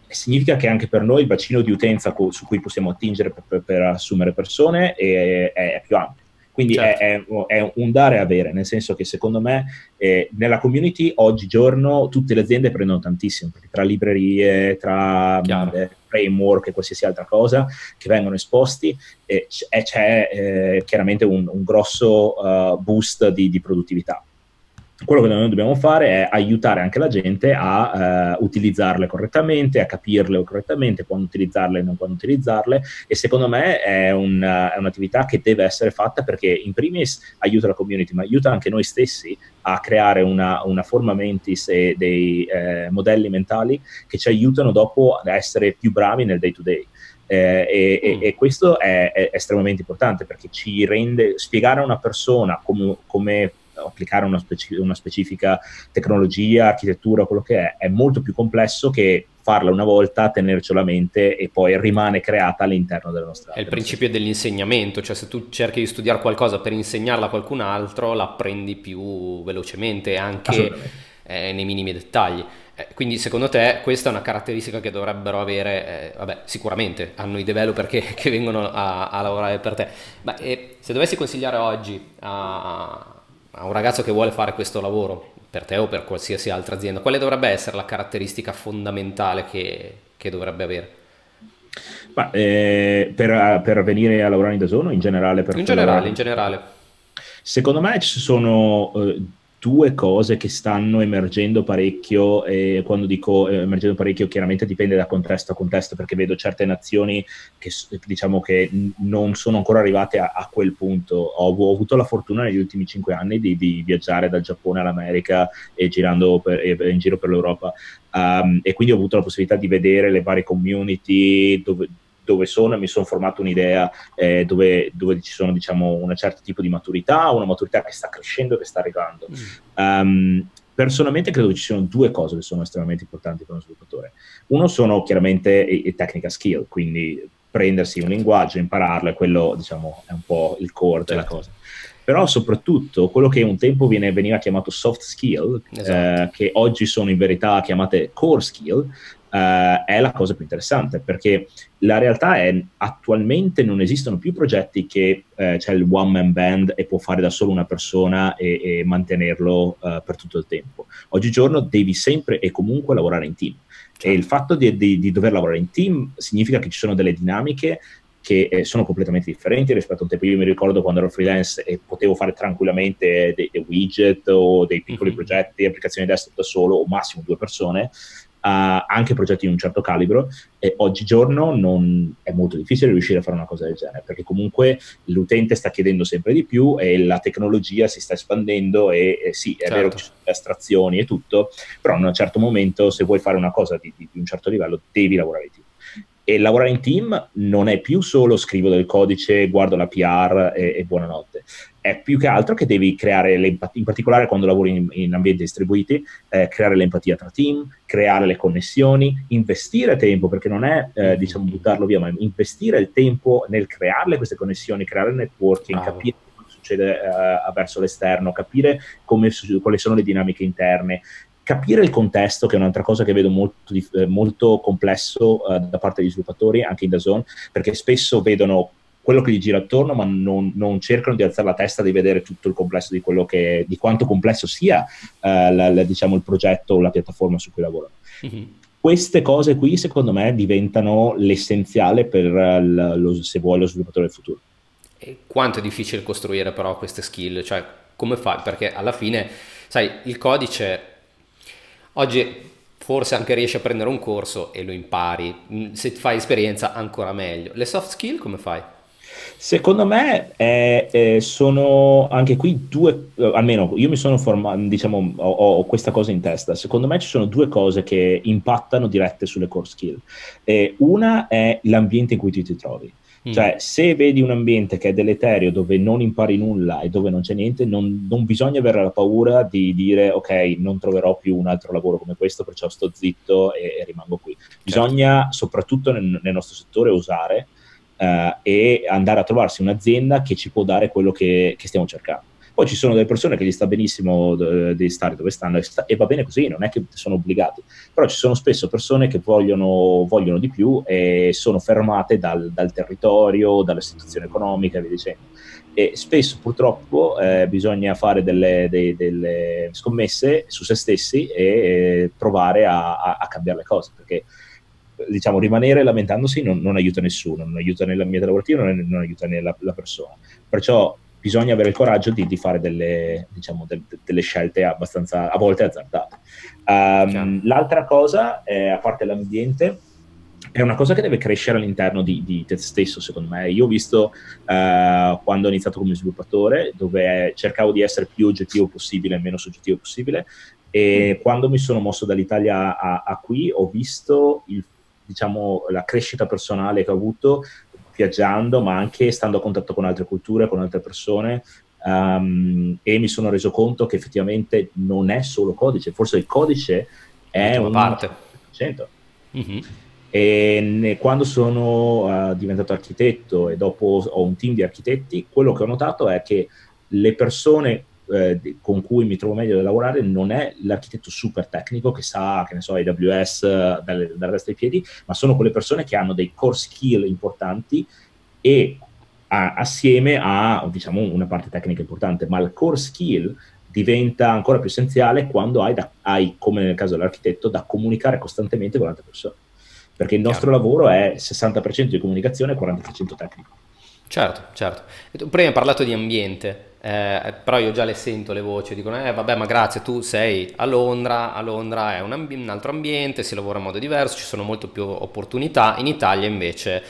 significa che anche per noi il bacino di utenza co- su cui possiamo attingere per, per, per assumere persone è, è più ampio. Quindi certo. è, è, un dare e avere, nel senso che secondo me eh, nella community oggigiorno tutte le aziende prendono tantissimo, perché tra librerie, tra eh, framework e qualsiasi altra cosa che vengono esposti eh, c'è, c'è eh, chiaramente un, un grosso uh, boost di, di produttività quello che noi dobbiamo fare è aiutare anche la gente a uh, utilizzarle correttamente, a capirle correttamente, quando utilizzarle e non quando utilizzarle e secondo me è, un, è, un'attività che deve essere fatta perché in primis aiuta la community ma aiuta anche noi stessi a creare una, una forma mentis e dei eh, modelli mentali che ci aiutano dopo ad essere più bravi nel day to day. Eh, e, mm. e, questo è, è, estremamente importante perché ci rende spiegare a una persona come, come applicare una, speci- una, specifica tecnologia, architettura, quello che è, è molto più complesso che farla una volta, tenercela a mente e poi rimane creata all'interno della nostra. È il principio dell'insegnamento, cioè se tu cerchi di studiare qualcosa per insegnarla a qualcun altro, la apprendi più velocemente anche eh, nei minimi dettagli. Eh, quindi secondo te questa è una caratteristica che dovrebbero avere, eh, vabbè sicuramente hanno i developer che, che vengono a, a, lavorare per te, ma se dovessi consigliare oggi a, a un ragazzo che vuole fare questo lavoro, per te o per qualsiasi altra azienda, quale dovrebbe essere la caratteristica fondamentale che, che dovrebbe avere? Ma, eh, per, per, venire a lavorare in da o in generale? in generale, in generale. Secondo me ci sono eh, due cose che stanno emergendo parecchio e quando dico eh, emergendo parecchio chiaramente dipende da contesto a contesto perché vedo certe nazioni che diciamo che non sono ancora arrivate a, a quel punto. Ho, ho, avuto la fortuna negli ultimi cinque anni di, di viaggiare dal Giappone all'America e girando per, e, in giro per l'Europa. Um, e quindi ho avuto la possibilità di vedere le varie community dove, dove sono e mi sono formato un'idea eh, dove, dove, ci sono diciamo un certo tipo di maturità, una maturità che sta crescendo, che sta arrivando. Mm. Um, personalmente credo che ci siano due cose che sono estremamente importanti per uno sviluppatore. Uno sono chiaramente i, technical skill, quindi prendersi un linguaggio, impararlo, e quello diciamo è un po' il core della certo. cosa. Però soprattutto quello che un tempo viene, veniva chiamato soft skill, esatto. eh, che oggi sono in verità chiamate core skill, uh, è la cosa più interessante perché la realtà è attualmente non esistono più progetti che uh, c'è il one man band e può fare da solo una persona e, e mantenerlo uh, per tutto il tempo. Oggigiorno devi sempre e comunque lavorare in team. Certo. E il fatto di, di, di dover lavorare in team significa che ci sono delle dinamiche che eh, sono completamente differenti rispetto a un tempo. Io mi ricordo quando ero freelance e potevo fare tranquillamente dei, dei widget o dei piccoli mm-hmm. progetti, applicazioni desktop da solo o massimo due persone anche progetti di un certo calibro e oggigiorno non, è molto difficile riuscire a fare una cosa del genere perché comunque l'utente sta chiedendo sempre di più e la tecnologia si sta espandendo e, e sì, è certo. vero che ci sono le astrazioni e tutto, però in un certo momento se vuoi fare una cosa di, di, di un certo livello devi lavorare di più. E lavorare in team non è più solo scrivo del codice, guardo la PR e, e buonanotte. È più che altro che devi creare l'empatia, in particolare quando lavori in, in ambienti distribuiti, eh, creare l'empatia tra team, creare le connessioni, investire tempo, perché non è eh, diciamo buttarlo via, ma investire il tempo nel crearle queste connessioni, creare il networking, Bravo. capire cosa succede eh, verso l'esterno, capire come, quali sono le dinamiche interne, capire il contesto, che è un'altra cosa che vedo molto, molto complesso uh, da parte degli sviluppatori, anche in Dazone, perché spesso vedono quello che gli gira attorno, ma non, non, cercano di alzare la testa di vedere tutto il complesso di, quello che, di quanto complesso sia eh, la, la, diciamo, il progetto o la piattaforma su cui lavorano. Mm-hmm. Queste cose qui, secondo me, diventano l'essenziale per l- lo, se vuoi lo sviluppatore del futuro. E quanto è difficile costruire però queste skill? Cioè, come fai? Perché alla fine, sai, il codice oggi forse anche riesci a prendere un corso e lo impari, mm, se fai esperienza ancora meglio. Le soft skill come fai? Secondo me eh, eh, sono anche qui due, eh, almeno io mi sono formato, diciamo, ho, ho, questa cosa in testa. Secondo me ci sono due cose che impattano dirette sulle core skill. Una è l'ambiente in cui tu ti trovi. Mm. Cioè, se vedi un ambiente che è deleterio, dove non impari nulla e dove non c'è niente, non, non, bisogna avere la paura di dire ok, non troverò più un altro lavoro come questo, perciò sto zitto e, e rimango qui. Certo. Bisogna, certo. soprattutto nel, nel nostro settore, usare eh, e andare a trovarsi un'azienda che ci può dare quello che, che stiamo cercando. Poi ci sono delle persone che gli sta benissimo eh, di stare dove stanno e, va bene così, non è che sono obbligati, però ci sono spesso persone che vogliono, vogliono di più e sono fermate dal, dal, territorio, dalla situazione economica e via dicendo. E spesso purtroppo eh, bisogna fare delle, dei, delle, scommesse su se stessi e eh, provare a, a, a cambiare le cose, perché diciamo, rimanere lamentandosi non, non, aiuta nessuno, non aiuta né l'ambiente lavorativo, non, non aiuta né la, persona. Perciò bisogna avere il coraggio di, di fare delle, diciamo, de, de, delle, scelte abbastanza, a volte azzardate. Um, l'altra cosa, è, a parte l'ambiente, è una cosa che deve crescere all'interno di, di te stesso, secondo me. Io ho visto uh, quando ho iniziato come sviluppatore, dove cercavo di essere più oggettivo possibile e meno soggettivo possibile, e mm. quando mi sono mosso dall'Italia a, a qui ho visto il diciamo, la crescita personale che ho avuto viaggiando, ma anche stando a contatto con altre culture, con altre persone, um, e mi sono reso conto che effettivamente non è solo codice, forse il codice è una parte. Mm-hmm. E ne, quando sono uh, diventato architetto e dopo ho un team di architetti, quello che ho notato è che le persone eh, con cui mi trovo meglio da lavorare non è l'architetto super tecnico che sa, che ne so, AWS eh, dalle, dalla testa ai piedi, ma sono quelle persone che hanno dei core skill importanti e a, assieme a, diciamo, una parte tecnica importante, ma il core skill diventa ancora più essenziale quando hai, da, hai come nel caso dell'architetto, da comunicare costantemente con altre persone. Perché il nostro Chiaro. lavoro è 60% di comunicazione e 40% tecnico. Certo, certo. Prima hai parlato di ambiente, eh, però io già le sento le voci, dicono, eh vabbè ma grazie, tu sei a Londra, a Londra è un, amb- un altro ambiente, si lavora in modo diverso, ci sono molte più opportunità, in Italia invece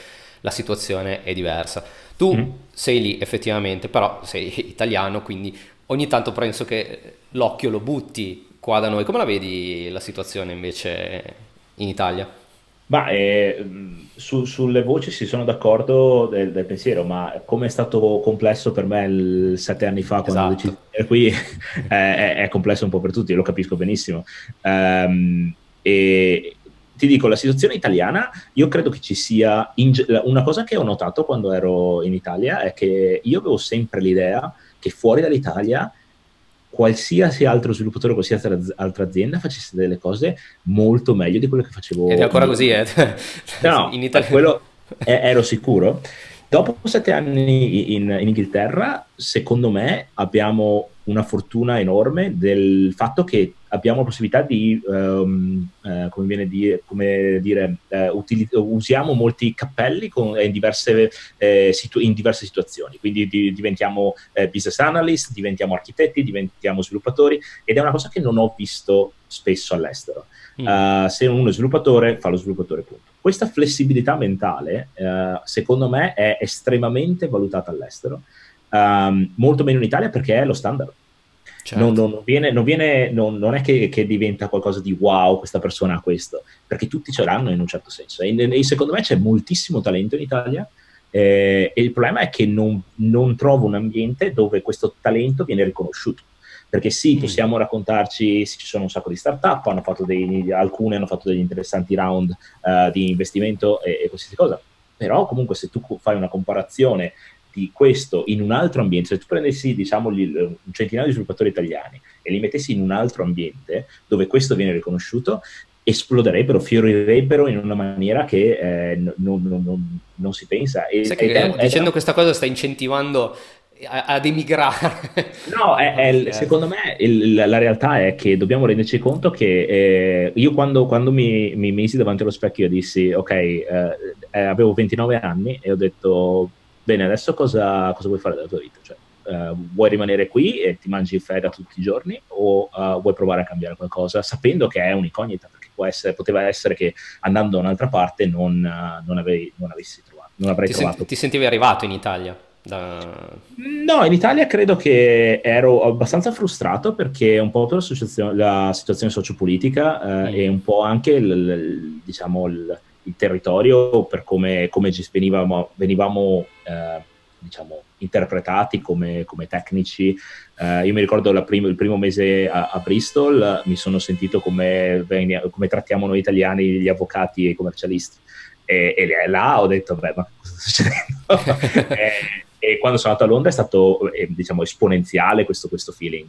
la situazione è diversa. Tu mm. sei lì effettivamente, però sei italiano, quindi ogni tanto penso che l'occhio lo butti qua da noi. Come la vedi la situazione invece in Italia? Ma eh, su, sulle voci si sono d'accordo del, del, pensiero, ma come è stato complesso per me il, sette anni fa quando esatto. ho deciso di venire qui, è, è, complesso un po' per tutti, lo capisco benissimo. Um, e ti dico, la situazione italiana, io credo che ci sia... In, una cosa che ho notato quando ero in Italia è che io avevo sempre l'idea che fuori dall'Italia qualsiasi altro sviluppatore, qualsiasi altra azienda facesse delle cose molto meglio di quello che facevo. Ed è ancora così, eh? no, in Italia. quello ero sicuro. Dopo sette anni in, in, Inghilterra, secondo me abbiamo una fortuna enorme del fatto che abbiamo la possibilità di, um, uh, come viene di, come dire, uh, utili- usiamo molti cappelli con, in, diverse, eh, situ- in, diverse, situazioni, quindi di, diventiamo eh, business analyst, diventiamo architetti, diventiamo sviluppatori ed è una cosa che non ho visto spesso all'estero. Mm. Uh, se uno è sviluppatore, fa lo sviluppatore, punto. Questa flessibilità mentale, secondo me, è estremamente valutata all'estero, um, molto meno in Italia perché è lo standard. Certo. Non, non, viene, non, viene, non, è che, che, diventa qualcosa di wow, questa persona ha questo, perché tutti ce l'hanno in un certo senso. E, e secondo me c'è moltissimo talento in Italia eh, e il problema è che non, trovo un ambiente dove questo talento viene riconosciuto. Perché sì, mm. possiamo raccontarci, ci sono un sacco di start-up, hanno dei, alcune hanno fatto degli interessanti round uh, di investimento e, e qualsiasi cosa, però comunque se tu fai una comparazione di questo in un altro ambiente, se tu prendessi diciamo gli, un centinaio di sviluppatori italiani e li mettessi in un altro ambiente dove questo viene riconosciuto, esploderebbero, fiorirebbero in una maniera che eh, non, non, non, non, si pensa. E, che è, dicendo è, questa cosa sta incentivando ad emigrare. No, è, è, secondo me il, la realtà è che dobbiamo renderci conto che eh, io quando, quando mi, mi, misi davanti allo specchio dissi ok, eh, eh, avevo 29 anni e ho detto bene, adesso cosa, cosa vuoi fare della tua vita? Cioè, uh, vuoi rimanere qui e ti mangi feda tutti i giorni o uh, vuoi provare a cambiare qualcosa sapendo che è un'incognita perché essere, poteva essere che andando da un'altra parte non, non, avevi, non avessi trovato, non avrei ti trovato. Senti, ti sentivi arrivato in Italia? Da... No, in Italia credo che ero abbastanza frustrato perché un po' per la, situazione sociopolitica eh, mm. e un po' anche il, il, diciamo, il, il territorio per come, come venivamo, venivamo eh, diciamo, interpretati come, come tecnici. Eh, io mi ricordo prima, il primo mese a, a, Bristol, mi sono sentito come, come trattiamo noi italiani gli avvocati e i commercialisti. E, e là ho detto, beh, ma cosa sta succedendo? e, e quando sono andato a Londra è stato eh, diciamo esponenziale questo, questo feeling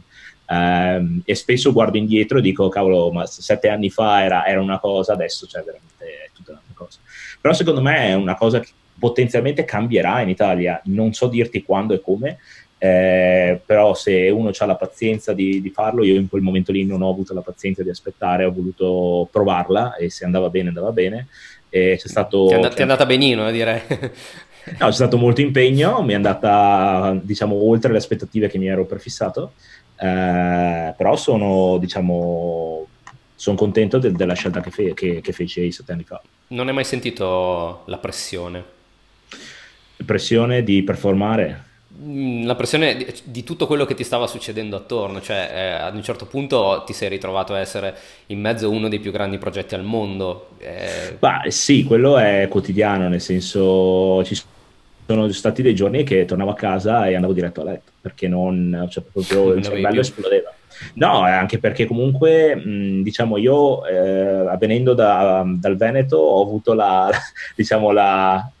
um, e spesso guardo indietro e dico cavolo ma sette anni fa era, era una cosa adesso c'è veramente tutta un'altra cosa però secondo me è una cosa che potenzialmente cambierà in Italia non so dirti quando e come eh, però se uno ha la pazienza di, di, farlo, io in quel momento lì non ho avuto la pazienza di aspettare, ho voluto provarla e se andava bene andava bene. E c'è stato, ti è, andata, ti è andata benino, direi. No, c'è stato molto impegno, mi è andata diciamo oltre le aspettative che mi ero prefissato, eh, però sono diciamo sono contento de- della scelta che, fe- che, che feci sette anni fa. Non hai mai sentito la pressione? Pressione di performare? Mm, la pressione di, di, tutto quello che ti stava succedendo attorno, cioè eh, ad un certo punto ti sei ritrovato a essere in mezzo a uno dei più grandi progetti al mondo. Eh... Bah, sì, quello è quotidiano, nel senso ci sono sono stati dei giorni che tornavo a casa e andavo diretto a letto perché non, cioè, proprio il cervello esplodeva. No, anche perché comunque, mh, diciamo, io eh, avvenendo da, dal Veneto ho avuto la, diciamo, la,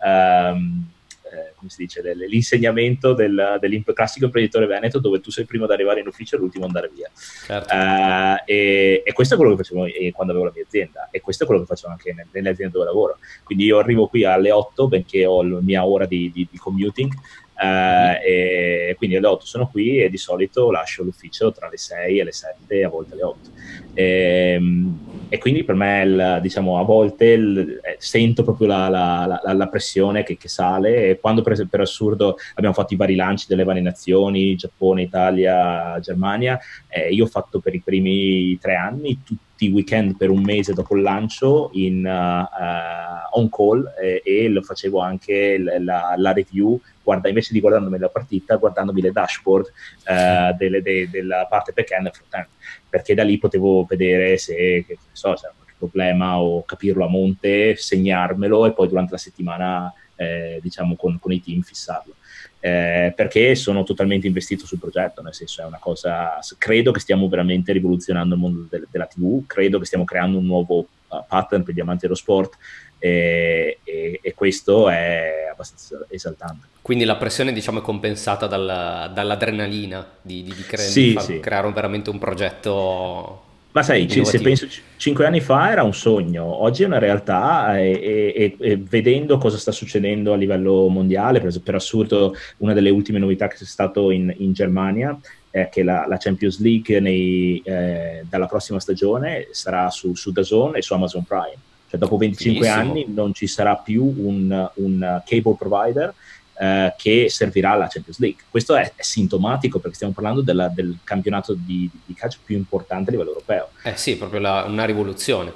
um, come si dice, l'insegnamento del, del classico imprenditore veneto dove tu sei il primo ad arrivare in ufficio e l'ultimo ad andare via. Certo. Uh, e, e, questo è quello che facevo quando avevo la mia azienda e questo è quello che faccio anche nelle aziende dove lavoro. Quindi io arrivo qui alle 8 benché ho la mia ora di, di, di commuting Uh, e quindi alle 8 sono qui e di solito lascio l'ufficio tra le 6 e le 7, a volte le 8. E, ehm, e quindi per me, il, diciamo, a volte il, eh, sento proprio la, la, la, la pressione che, che, sale. E quando, per, per, assurdo, abbiamo fatto i vari lanci delle varie nazioni, Giappone, Italia, Germania, eh, io ho fatto per i primi tre anni tutti i weekend per un mese dopo il lancio in uh, on call eh, e lo facevo anche la, la review guarda, invece di guardandomi la partita, guardandomi le dashboard eh, delle, de, della parte back-end e front-end, perché da lì potevo vedere se, che, so, c'era qualche problema o capirlo a monte, segnarmelo e poi durante la settimana, eh, diciamo, con, con, i team fissarlo. Eh, perché sono totalmente investito sul progetto, nel senso è una cosa, credo che stiamo veramente rivoluzionando il mondo de- della TV, credo che stiamo creando un nuovo uh, pattern per gli amanti dello sport e, e, e questo è abbastanza esaltante. Quindi la pressione diciamo è compensata dal, dall'adrenalina di, di, di, cre- sì, di sì. creare veramente un progetto ma sai, innovativo. se penso cinque anni fa era un sogno, oggi è una realtà e, e, e vedendo cosa sta succedendo a livello mondiale, per, per, assurdo una delle ultime novità che c'è stato in, in Germania è che la, la Champions League nei, eh, dalla prossima stagione sarà su, su DAZN e su Amazon Prime. Cioè dopo 25 Finissimo. anni non ci sarà più un, un cable provider eh, che servirà alla Champions League. Questo è, è sintomatico perché stiamo parlando della, del campionato di, di, calcio più importante a livello europeo. Eh sì, proprio la, una rivoluzione.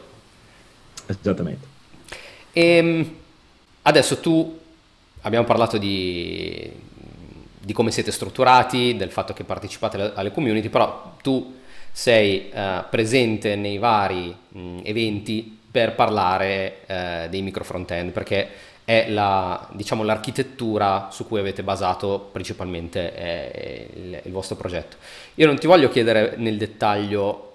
Esattamente. E ehm, adesso tu abbiamo parlato di, di, come siete strutturati, del fatto che partecipate alle community, però tu sei uh, presente nei vari mh, eventi per parlare uh, dei micro front-end, perché è la, diciamo, l'architettura su cui avete basato principalmente eh, il, il, vostro progetto. Io non ti voglio chiedere nel dettaglio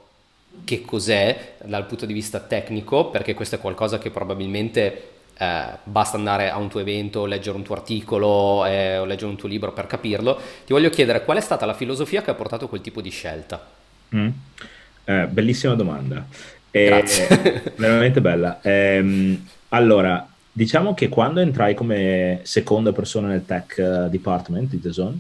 che cos'è dal punto di vista tecnico, perché questo è qualcosa che probabilmente eh, basta andare a un tuo evento, leggere un tuo articolo eh, o leggere un tuo libro per capirlo. Ti voglio chiedere qual è stata la filosofia che ha portato quel tipo di scelta. Mm. Eh, bellissima domanda. E, veramente bella. Ehm, allora, diciamo che quando entrai come seconda persona nel tech uh, department di The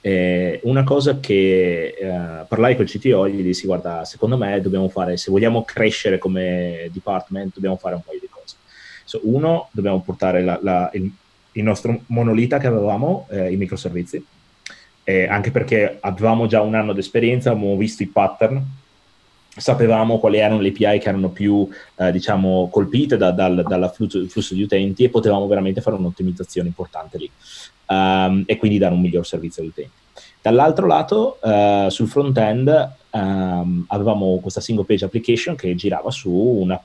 eh, una cosa che eh, parlai col CTO gli dissi guarda secondo me dobbiamo fare se vogliamo crescere come department dobbiamo fare un paio di cose so, uno dobbiamo portare la, la, il, il, nostro monolita che avevamo eh, i microservizi. Anche perché avevamo già un anno di esperienza avevamo visto i pattern sapevamo quali erano le API che erano più eh, diciamo colpite da, dal, flusso, flusso, di utenti e potevamo veramente fare un'ottimizzazione importante lì um, e quindi dare un miglior servizio agli utenti. Dall'altro lato, uh, sul front-end um, avevamo questa single page application che girava su una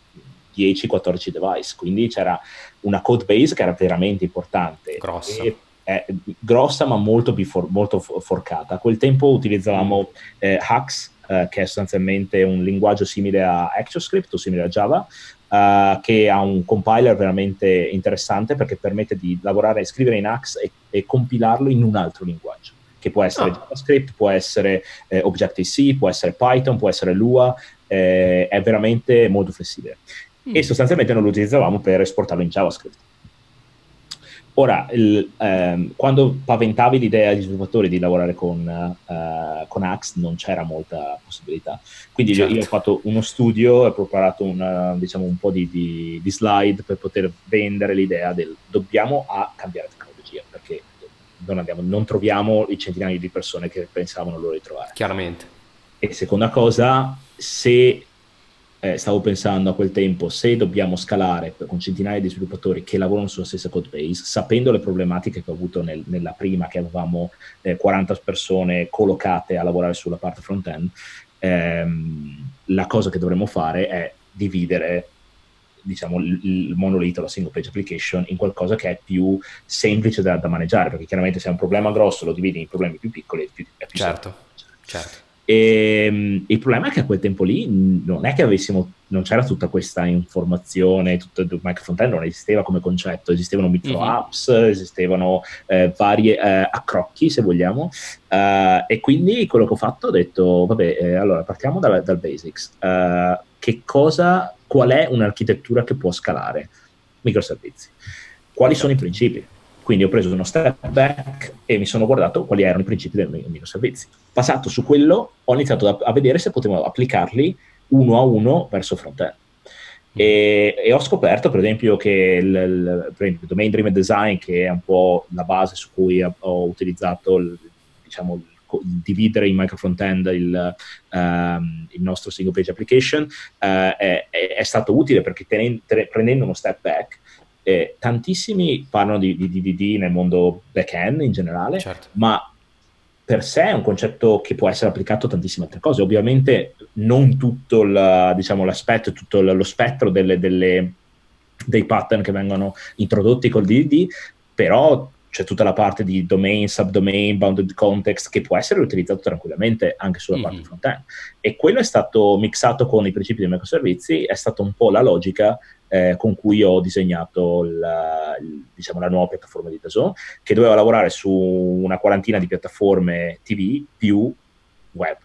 10-14 device, quindi c'era una code base che era veramente importante. Grossa. E, eh, grossa ma molto, for- molto forcata. A quel tempo utilizzavamo eh, Hux, eh, che è sostanzialmente un linguaggio simile a ActionScript o simile a Java, uh, che ha un compiler veramente interessante perché permette di lavorare e scrivere in Axe e, e compilarlo in un altro linguaggio che può essere oh. JavaScript, può essere eh, Objective-C, può essere Python, può essere Lua, eh, è veramente molto flessibile. Mm. E sostanzialmente noi lo utilizzavamo per esportarlo in JavaScript. Ora, il, ehm, quando paventavi l'idea agli sviluppatori di lavorare con, uh, con Axe, non c'era molta possibilità. Quindi certo. io ho fatto uno studio e ho preparato una, diciamo, un po' di, di, di, slide per poter vendere l'idea del dobbiamo a cambiare tecnologia, perché non, abbiamo, non troviamo i centinaia di persone che pensavano loro di trovare. Chiaramente. E seconda cosa, se eh, stavo pensando a quel tempo, se dobbiamo scalare con centinaia di sviluppatori che lavorano sulla stessa code base, sapendo le problematiche che ho avuto nel, nella prima, che avevamo eh, 40 persone collocate a lavorare sulla parte front-end, ehm, la cosa che dovremmo fare è dividere diciamo, il, monolito, la single page application, in qualcosa che è più semplice da, da maneggiare, perché chiaramente se è un problema grosso lo dividi in problemi più piccoli, è più, è più certo, certo. E, um, il problema è che a quel tempo lì non è che avessimo, non c'era tutta questa informazione, tutto il microfrontend non esisteva come concetto, esistevano micro mm-hmm. apps, esistevano eh, varie eh, accrocchi se vogliamo, uh, e quindi quello che ho fatto ho detto, vabbè, eh, allora partiamo dal, dal basics, uh, che cosa, qual è un'architettura che può scalare? Microservizi. Quali sono i principi? Quindi ho preso uno step back e mi sono guardato quali erano i principi dei microservizi. Passato su quello, ho iniziato a, a vedere se potevo applicarli uno a uno verso front-end. E, e, ho scoperto, per esempio, che il, il, il, Domain Driven Design, che è un po' la base su cui ho, ho utilizzato il, diciamo, dividere in microfrontend il, um, il nostro single page application, uh, è, è, stato utile perché tenendo, prendendo uno step back eh, tantissimi parlano di, di DDD nel mondo back-end in generale, certo. ma per sé è un concetto che può essere applicato a tantissime altre cose. Ovviamente non tutto il, diciamo, l'aspetto, tutto lo spettro delle, delle, dei pattern che vengono introdotti col DDD, però c'è tutta la parte di domain, subdomain, bounded context che può essere utilizzato tranquillamente anche sulla mm-hmm. parte front-end. E quello è stato mixato con i principi dei microservizi, è stata un po' la logica eh, con cui ho disegnato la, diciamo, la nuova piattaforma di Dazon, che doveva lavorare su una quarantina di piattaforme TV più web.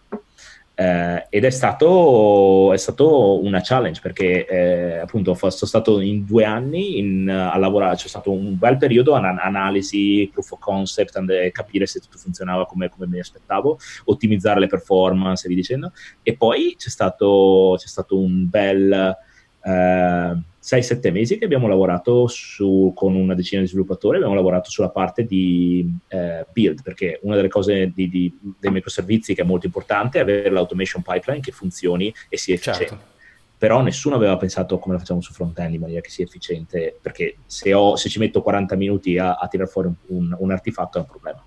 Eh, ed è stato, è stato, una challenge perché eh, appunto sono stato in due anni in, a lavorare, c'è stato un bel periodo an- analisi, proof of concept, and, capire se tutto funzionava come, come mi aspettavo, ottimizzare le performance e via dicendo e poi c'è stato, c'è stato un bel eh, 6-7 mesi che abbiamo lavorato su, con una decina di sviluppatori, abbiamo lavorato sulla parte di eh, build, perché una delle cose di, di, dei microservizi che è molto importante è avere l'automation pipeline che funzioni e sia efficiente. Certo. Però nessuno aveva pensato come la facciamo su front-end in maniera che sia efficiente, perché se, ho, se ci metto 40 minuti a, a tirare fuori un, un, un artefatto è un problema.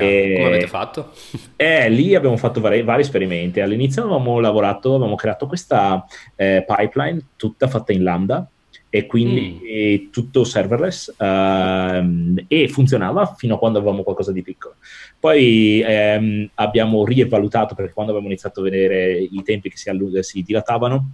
E, Come avete fatto? Eh, lì abbiamo fatto vari, vari, esperimenti. All'inizio avevamo lavorato, avevamo creato questa eh, pipeline tutta fatta in Lambda e quindi mm. tutto serverless uh, e funzionava fino a quando avevamo qualcosa di piccolo. Poi um, abbiamo rievalutato perché quando abbiamo iniziato a vedere i tempi che si, allu- si dilatavano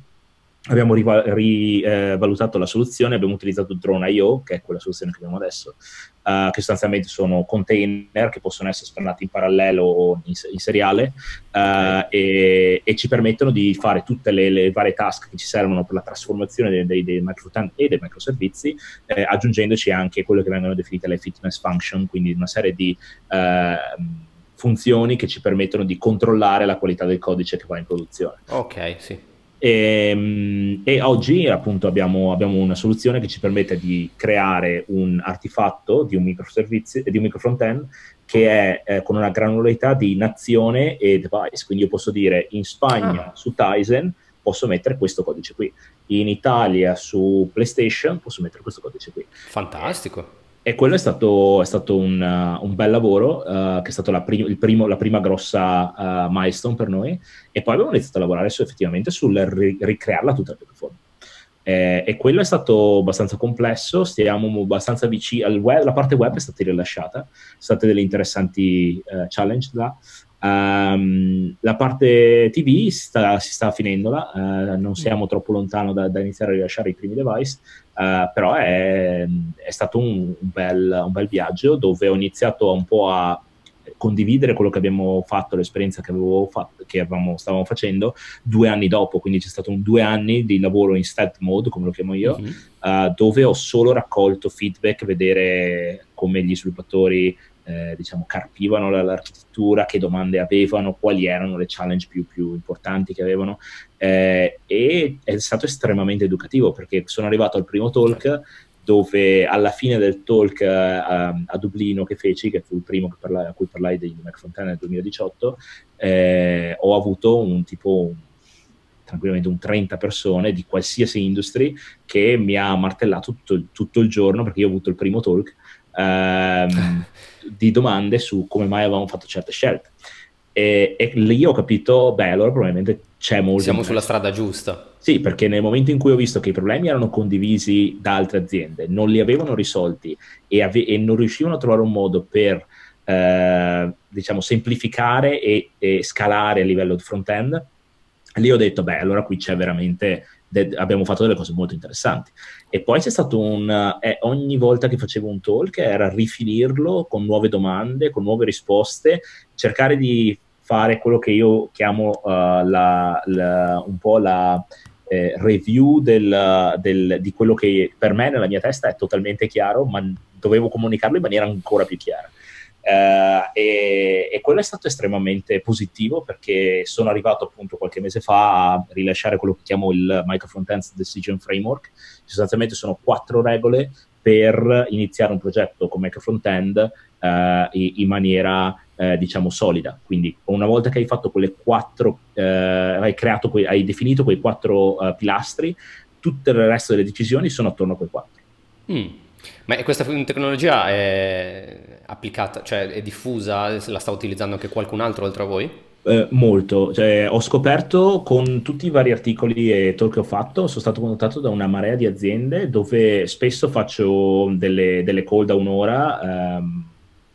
abbiamo rivalutato eh, la soluzione, abbiamo utilizzato Drone.io, che è quella soluzione che abbiamo adesso, uh, che sostanzialmente sono container che possono essere spannati in parallelo o in, in seriale uh, e, e, ci permettono di fare tutte le, le, varie task che ci servono per la trasformazione dei, dei, dei microfoot e dei microservizi, eh, aggiungendoci anche quello che vengono definite le fitness function, quindi una serie di... Uh, funzioni che ci permettono di controllare la qualità del codice che va in produzione. Ok, sì. E, ehm, e, oggi appunto abbiamo, abbiamo, una soluzione che ci permette di creare un artefatto di un microservizio, di un microfrontend che è eh, con una granularità di nazione e device. Quindi io posso dire in Spagna ah. su Tizen posso mettere questo codice qui, in Italia su PlayStation posso mettere questo codice qui. Fantastico. E quello è stato, è stato un, uh, un, bel lavoro, uh, che è stata la, prim- la, prima grossa uh, milestone per noi, e poi abbiamo iniziato a lavorare su, effettivamente sul ri- ricrearla tutta la piattaforma. Eh, e quello è stato abbastanza complesso, stiamo abbastanza vicini al web, la parte web è stata rilasciata, sono state delle interessanti uh, challenge là. Um, la parte TV sta, si sta finendola, uh, non siamo troppo lontano da, da, iniziare a rilasciare i primi device, uh, però è, è stato un, un, bel, un, bel, viaggio dove ho iniziato un po' a condividere quello che abbiamo fatto, l'esperienza che, fatto, che avevamo, stavamo facendo due anni dopo, quindi c'è stato un due anni di lavoro in stealth mode, come lo chiamo io, mm-hmm. uh, dove ho solo raccolto feedback, vedere come gli sviluppatori eh, diciamo, carpivano l'architettura, che domande avevano, quali erano le challenge più, più importanti che avevano. Eh, e è stato estremamente educativo perché sono arrivato al primo talk dove alla fine del talk uh, a Dublino che feci, che fu il primo parlai, a cui parlai di McFontana nel 2018, eh, ho avuto un tipo un, tranquillamente un 30 persone di qualsiasi industry che mi ha martellato tutto, tutto il giorno perché io ho avuto il primo talk ehm, di domande su come mai avevamo fatto certe scelte. E, e, lì ho capito, beh, allora probabilmente c'è molto. Siamo sulla strada giusta. Sì, perché nel momento in cui ho visto che i problemi erano condivisi da altre aziende, non li avevano risolti e, ave- e non riuscivano a trovare un modo per, eh, diciamo, semplificare e, e scalare a livello di front-end, lì ho detto, beh, allora qui c'è veramente de- abbiamo fatto delle cose molto interessanti. E poi c'è stato un... Eh, ogni volta che facevo un talk era rifinirlo con nuove domande, con nuove risposte, cercare di fare quello che io chiamo uh, la, la, un po' la eh, review del, del, di quello che per me nella mia testa è totalmente chiaro, ma dovevo comunicarlo in maniera ancora più chiara. Uh, e, e, quello è stato estremamente positivo perché sono arrivato appunto qualche mese fa a rilasciare quello che chiamo il Microfrontends Decision Framework. Sostanzialmente sono quattro regole per iniziare un progetto come Microfrontend uh, in, in maniera uh, diciamo solida. Quindi una volta che hai fatto quelle quattro, hai, creato que- hai definito quei quattro pilastri, tutto il resto delle decisioni sono attorno a quei quattro. Mm. Ma questa tecnologia è applicata, cioè è diffusa, la sta utilizzando anche qualcun altro oltre a voi? Eh, molto, cioè, ho scoperto con tutti i vari articoli e talk che ho fatto, sono stato contattato da una marea di aziende dove spesso faccio delle, delle call da un'ora. Ehm,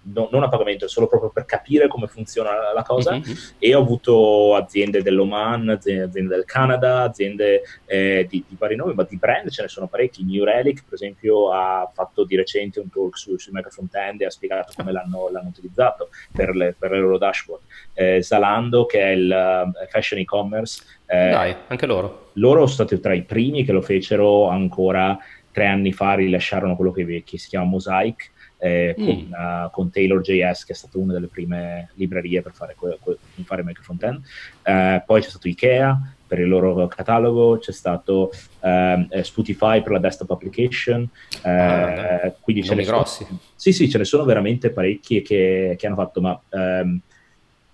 no, non a pagamento, solo proprio per capire come funziona la, la cosa. Mm-hmm. E ho avuto aziende dell'Oman, aziende, aziende del Canada, aziende eh, di, di, vari nomi, ma di brand ce ne sono parecchi. New Relic, per esempio, ha fatto di recente un talk su, sui microfrontend e ha spiegato come l'hanno, l'hanno utilizzato per le, per le, loro dashboard. Eh, Zalando, che è il uh, fashion e-commerce. Eh, Dai, anche loro. Loro sono stati tra i primi che lo fecero ancora tre anni fa, rilasciarono quello che, che si chiama Mosaic eh, mm. con, uh, con Taylor.js, che è stata una delle prime librerie per fare, que- que- fare microfrontend. Uh, poi c'è stato Ikea per il loro catalogo, c'è stato uh, Spotify per la desktop application. Ah, quindi ce ne grossi. Sono, sì, sì, ce ne sono veramente parecchi che, che hanno fatto, ma... Um,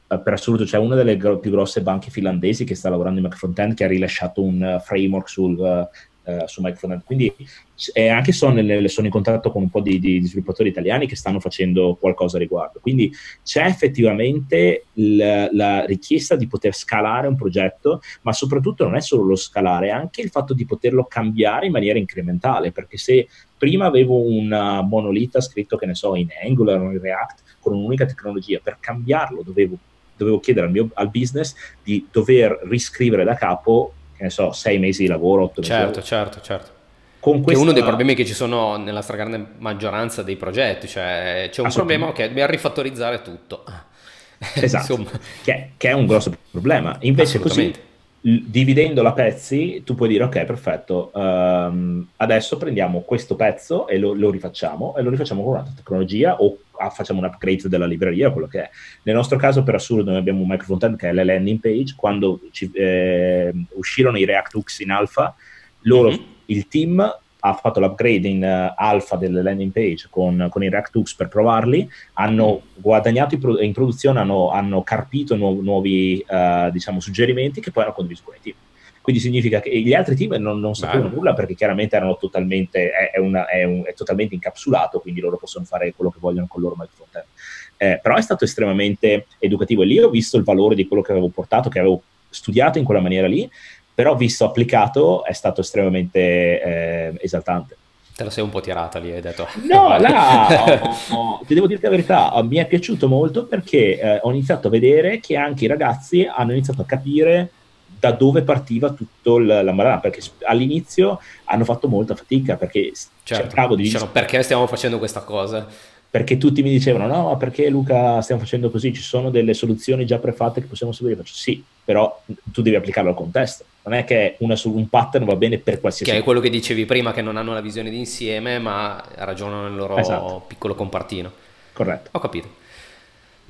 per assoluto c'è una delle gro- più grosse banche finlandesi che sta lavorando in Microfrontend che ha rilasciato un uh, framework sul, uh, eh, su Micronet. Quindi eh, anche sono, nelle, sono, in contatto con un po' di, di, sviluppatori italiani che stanno facendo qualcosa a riguardo. Quindi c'è effettivamente l, la richiesta di poter scalare un progetto, ma soprattutto non è solo lo scalare, è anche il fatto di poterlo cambiare in maniera incrementale, perché se prima avevo una monolita scritto, che ne so, in Angular o in React, con un'unica tecnologia, per cambiarlo dovevo, dovevo chiedere al, mio, al business di dover riscrivere da capo che ne so, sei mesi di lavoro, otto mesi certo. Certo, certo, Con questa... Che è uno dei problemi che ci sono nella stragrande maggioranza dei progetti, cioè c'è un problema, ok, dobbiamo rifattorizzare tutto. Esatto, che, che, è un grosso problema. Invece così dividendo la pezzi, tu puoi dire ok, perfetto, um, adesso prendiamo questo pezzo e lo, lo, rifacciamo e lo rifacciamo con un'altra tecnologia o ah, facciamo un upgrade della libreria, quello che è. Nel nostro caso, per assurdo, noi abbiamo un microfrontend che è la landing page. Quando ci, eh, uscirono i React Hooks in alfa, loro, mm-hmm. il team ha fatto l'upgrade in uh, alfa delle landing page con, con i React Hooks per provarli, hanno guadagnato in, pro- in produzione, hanno, hanno carpito nu- nuovi uh, diciamo, suggerimenti che poi hanno condiviso con i team. Quindi significa che gli altri team non, non sapevano nulla perché chiaramente erano totalmente, è, è, una, è, un, è, totalmente incapsulato, quindi loro possono fare quello che vogliono con il loro microfrontend. Eh, però è stato estremamente educativo e lì ho visto il valore di quello che avevo portato, che avevo studiato in quella maniera lì però visto applicato è stato estremamente eh, esaltante. Te la sei un po' tirata lì, hai detto. No, là, ho, ho, ti devo dire la verità, mi è piaciuto molto perché eh, ho iniziato a vedere che anche i ragazzi hanno iniziato a capire da dove partiva tutto la marana, perché all'inizio hanno fatto molta fatica, perché certo, cercavo di... Dicevano perché stiamo facendo questa cosa? Perché tutti mi dicevano no, perché Luca stiamo facendo così, ci sono delle soluzioni già prefatte che possiamo seguire, faccio sì, però tu devi applicarlo al contesto, non è che una, un pattern va bene per qualsiasi... Che è quello che dicevi prima, che non hanno la visione d'insieme, ma ragionano nel loro esatto. piccolo compartino. Corretto. Ho capito.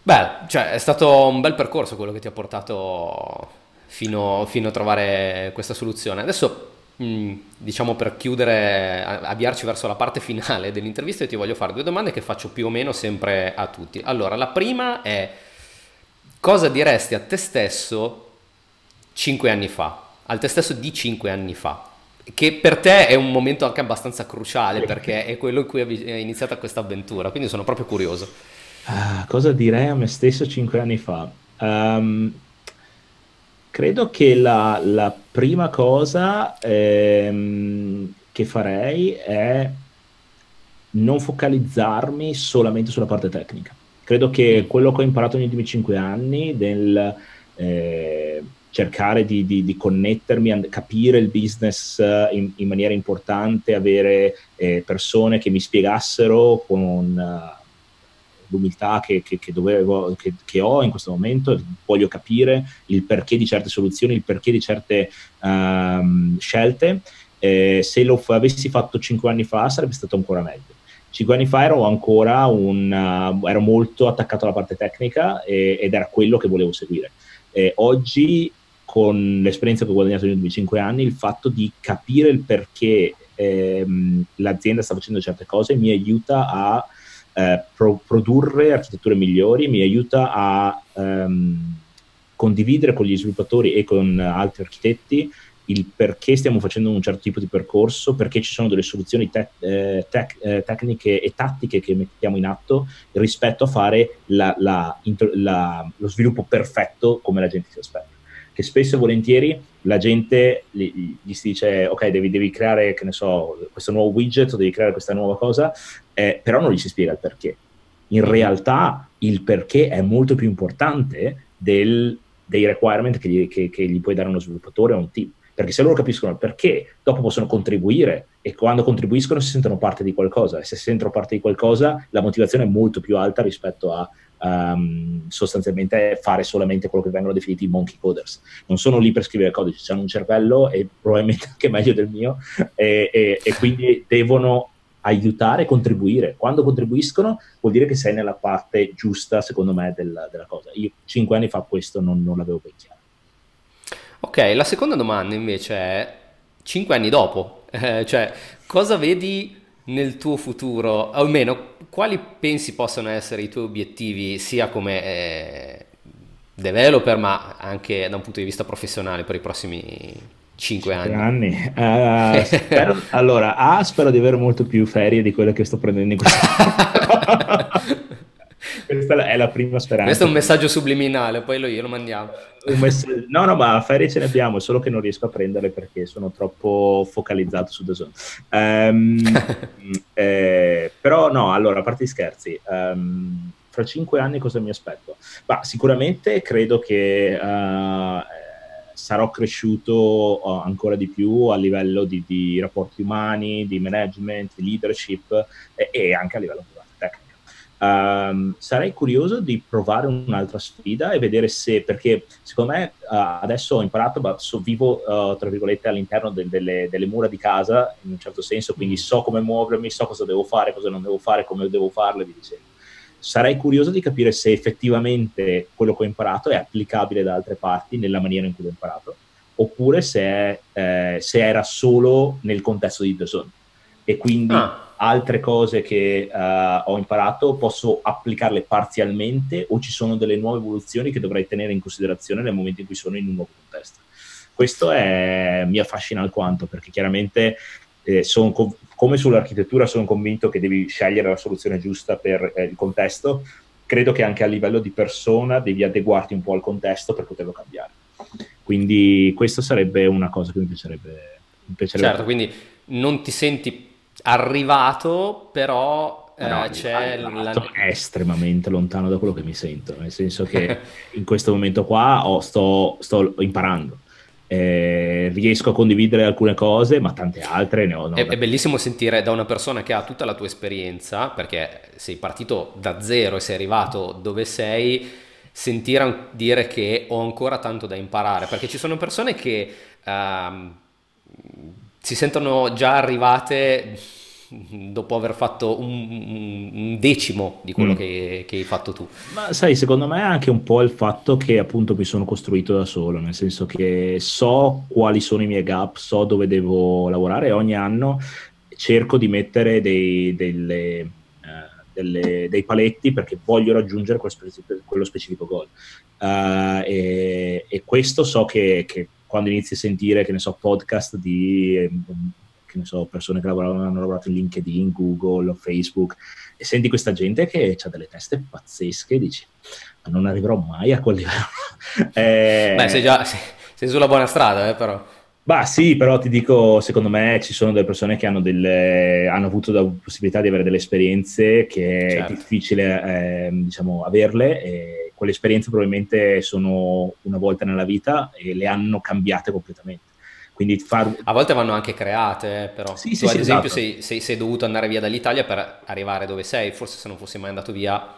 Beh, cioè è stato un bel percorso quello che ti ha portato fino, fino a trovare questa soluzione. Adesso diciamo per chiudere, avviarci verso la parte finale dell'intervista, io ti voglio fare due domande che faccio più o meno sempre a tutti. Allora, la prima è cosa diresti a te stesso cinque anni fa, al te stesso di cinque anni fa? Che per te è un momento anche abbastanza cruciale perché è quello in cui è iniziata questa avventura, quindi sono proprio curioso. Ah, cosa direi a me stesso cinque anni fa? Um, Credo che la, la prima cosa ehm, che farei è non focalizzarmi solamente sulla parte tecnica. Credo che mm. quello che ho imparato negli ultimi cinque anni del eh, cercare di, di, di, connettermi, capire il business in, in maniera importante, avere eh, persone che mi spiegassero con... Uh, l'umiltà che, che, che, dovevo, che, ho in questo momento, voglio capire il perché di certe soluzioni, il perché di certe um, scelte. Eh, se lo f- avessi fatto cinque anni fa sarebbe stato ancora meglio. Cinque anni fa ero ancora un, uh, ero molto attaccato alla parte tecnica e, ed era quello che volevo seguire. Eh, oggi, con l'esperienza che ho guadagnato negli ultimi cinque anni, il fatto di capire il perché ehm, l'azienda sta facendo certe cose mi aiuta a eh, pro- produrre architetture migliori, mi aiuta a um, condividere con gli sviluppatori e con altri architetti il perché stiamo facendo un certo tipo di percorso, perché ci sono delle soluzioni te- eh, tec- eh, tecniche e tattiche che mettiamo in atto rispetto a fare la, la, la, lo sviluppo perfetto come la gente si aspetta che spesso e volentieri la gente gli, gli si dice ok devi, devi, creare che ne so questo nuovo widget o devi creare questa nuova cosa eh, però non gli si spiega il perché. In realtà il perché è molto più importante del, dei requirement che gli, che, che gli puoi dare uno sviluppatore o un team. Perché se loro capiscono il perché, dopo possono contribuire e quando contribuiscono si sentono parte di qualcosa e se si sentono parte di qualcosa la motivazione è molto più alta rispetto a um, sostanzialmente fare solamente quello che vengono definiti i monkey coders. Non sono lì per scrivere codice, hanno un cervello e probabilmente anche meglio del mio e, e, e quindi devono aiutare, contribuire. Quando contribuiscono vuol dire che sei nella parte giusta, secondo me, del, della cosa. Io cinque anni fa questo non, non l'avevo ben chiaro. Ok, la seconda domanda invece è cinque anni dopo, eh, cioè cosa vedi nel tuo futuro, o almeno quali pensi possano essere i tuoi obiettivi sia come eh, developer ma anche da un punto di vista professionale per i prossimi cinque anni? anni. Uh, spero, allora, A, spero di avere molto più ferie di quelle che sto prendendo in questo. Questa è la prima speranza. Questo è un messaggio subliminale, poi lo, glielo mandiamo. Mess- no, no, ma ferie ce ne abbiamo, solo che non riesco a prenderle perché sono troppo focalizzato su The Zone. Um, eh, però no, allora, a parte gli scherzi, um, fra cinque anni cosa mi aspetto? Bah, sicuramente credo che uh, sarò cresciuto uh, ancora di più a livello di, di, rapporti umani, di management, di leadership e, e anche a livello. Um, sarei curioso di provare un'altra sfida e vedere se, perché secondo me uh, adesso ho imparato, ma so, vivo uh, tra virgolette all'interno de, delle, delle, mura di casa in un certo senso, quindi so come muovermi, so cosa devo fare, cosa non devo fare, come devo farlo e vi dicendo sarei curioso di capire se effettivamente quello che ho imparato è applicabile da altre parti nella maniera in cui l'ho imparato, oppure se, è, eh, se era solo nel contesto di The Zone. E quindi ah. Altre cose che uh, ho imparato posso applicarle parzialmente o ci sono delle nuove evoluzioni che dovrei tenere in considerazione nel momento in cui sono in un nuovo contesto. Questo è, mi affascina alquanto perché chiaramente eh, sono come sull'architettura sono convinto che devi scegliere la soluzione giusta per eh, il contesto, credo che anche a livello di persona devi adeguarti un po' al contesto per poterlo cambiare. Quindi questa sarebbe una cosa che mi piacerebbe. Mi piacerebbe certo, quindi non ti senti arrivato, però eh, no, c'è la... è estremamente lontano da quello che mi sento, nel senso che in questo momento qua oh, sto, sto imparando eh, riesco a condividere alcune cose, ma tante altre ne ho. No? È, è, bellissimo sentire da una persona che ha tutta la tua esperienza, perché sei partito da zero e sei arrivato dove sei, sentire dire che ho ancora tanto da imparare, perché ci sono persone che uh, si sentono già arrivate dopo aver fatto un, un decimo di quello mm. che, che, hai fatto tu. Ma sai, secondo me è anche un po' il fatto che appunto mi sono costruito da solo, nel senso che so quali sono i miei gap, so dove devo lavorare ogni anno cerco di mettere dei, delle, eh, delle, dei paletti perché voglio raggiungere quello specifico, quello specifico goal. Uh, e, e, questo so che, che, quando inizi a sentire, che ne so, podcast di... Eh, che ne so, persone che lavoravano, hanno lavorato in LinkedIn, Google, Facebook, e senti questa gente che ha delle teste pazzesche dici, ma non arriverò mai a quel livello. eh... Beh, sei già sei sulla buona strada, eh, però. Bah sì, però ti dico, secondo me ci sono delle persone che hanno, delle, hanno avuto la possibilità di avere delle esperienze che certo. è difficile eh, diciamo, averle e quelle esperienze probabilmente sono una volta nella vita e le hanno cambiate completamente. Quindi far... A volte vanno anche create, eh, però. Sì, tu, sì, ad sì, esempio, esatto. sei, sei, sei, dovuto andare via dall'Italia per arrivare dove sei. Forse se non fossi mai andato via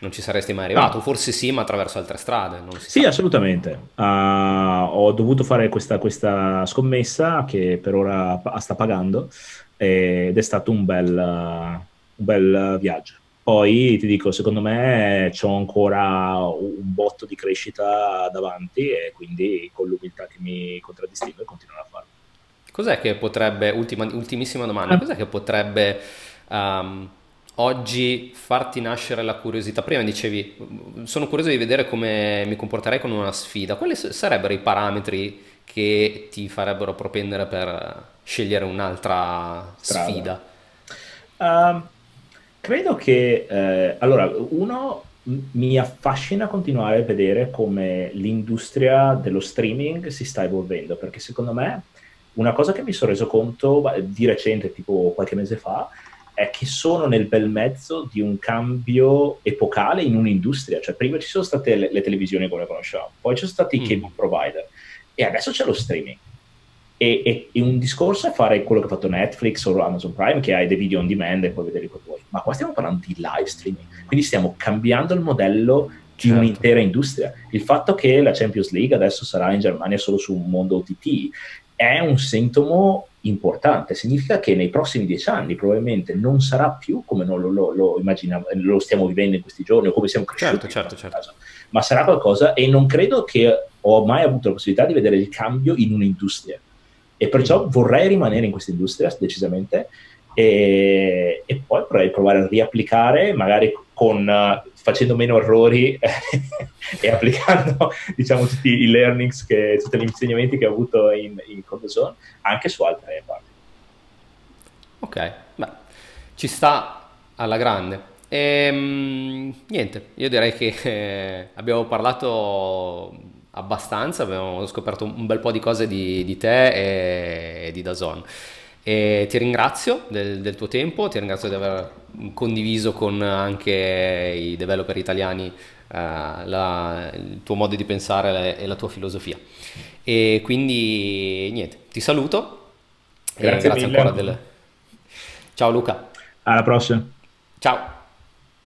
non ci saresti mai arrivato. No. Forse sì, ma attraverso altre strade. sì, sa. assolutamente. Uh, ho dovuto fare questa, questa, scommessa che per ora sta pagando ed è stato un bel, un bel viaggio. Poi ti dico, secondo me c'ho ancora un botto di crescita davanti e quindi con l'umiltà che mi contraddistingue continuerò a farlo. Cos'è che potrebbe, ultima, ultimissima domanda, eh. cos'è che potrebbe um, oggi farti nascere la curiosità? Prima dicevi, sono curioso di vedere come mi comporterei con una sfida. Quali sarebbero i parametri che ti farebbero propendere per scegliere un'altra Strada. sfida? Um, Credo che, eh, allora, uno mi affascina continuare a vedere come l'industria dello streaming si sta evolvendo, perché secondo me una cosa che mi sono reso conto di recente, tipo qualche mese fa, è che sono nel bel mezzo di un cambio epocale in un'industria. Cioè, prima ci sono state le, le televisioni come le conosciamo, poi ci sono stati i mm. cable provider e adesso c'è lo streaming. E, e, e, un discorso è fare quello che ha fatto Netflix o Amazon Prime, che hai dei video on demand e puoi vedere quello vuoi. Ma qua stiamo parlando di live streaming, quindi stiamo cambiando il modello di certo. un'intera industria. Il fatto che la Champions League adesso sarà in Germania solo su un mondo OTT è un sintomo importante. Significa che nei prossimi dieci anni probabilmente non sarà più come lo, lo, lo, lo stiamo vivendo in questi giorni o come siamo cresciuti. Certo, certo, certo. Ma sarà qualcosa e non credo che ho mai avuto la possibilità di vedere il cambio in un'industria e perciò vorrei rimanere in questa industria decisamente e, e poi vorrei provare a riapplicare magari con, facendo meno errori e applicando diciamo tutti i learnings che, tutti gli insegnamenti che ho avuto in, in Codozone anche su altre parti ok beh ci sta alla grande. E, ehm, niente io direi che eh, abbiamo parlato abbastanza, abbiamo scoperto un bel po' di cose di, di te e, di Dazon. E ti ringrazio del, del, tuo tempo, ti ringrazio di aver condiviso con anche i developer italiani la, il tuo modo di pensare e la tua filosofia. E quindi niente, ti saluto. Grazie, grazie ancora del... Ciao Luca. Alla prossima. Ciao.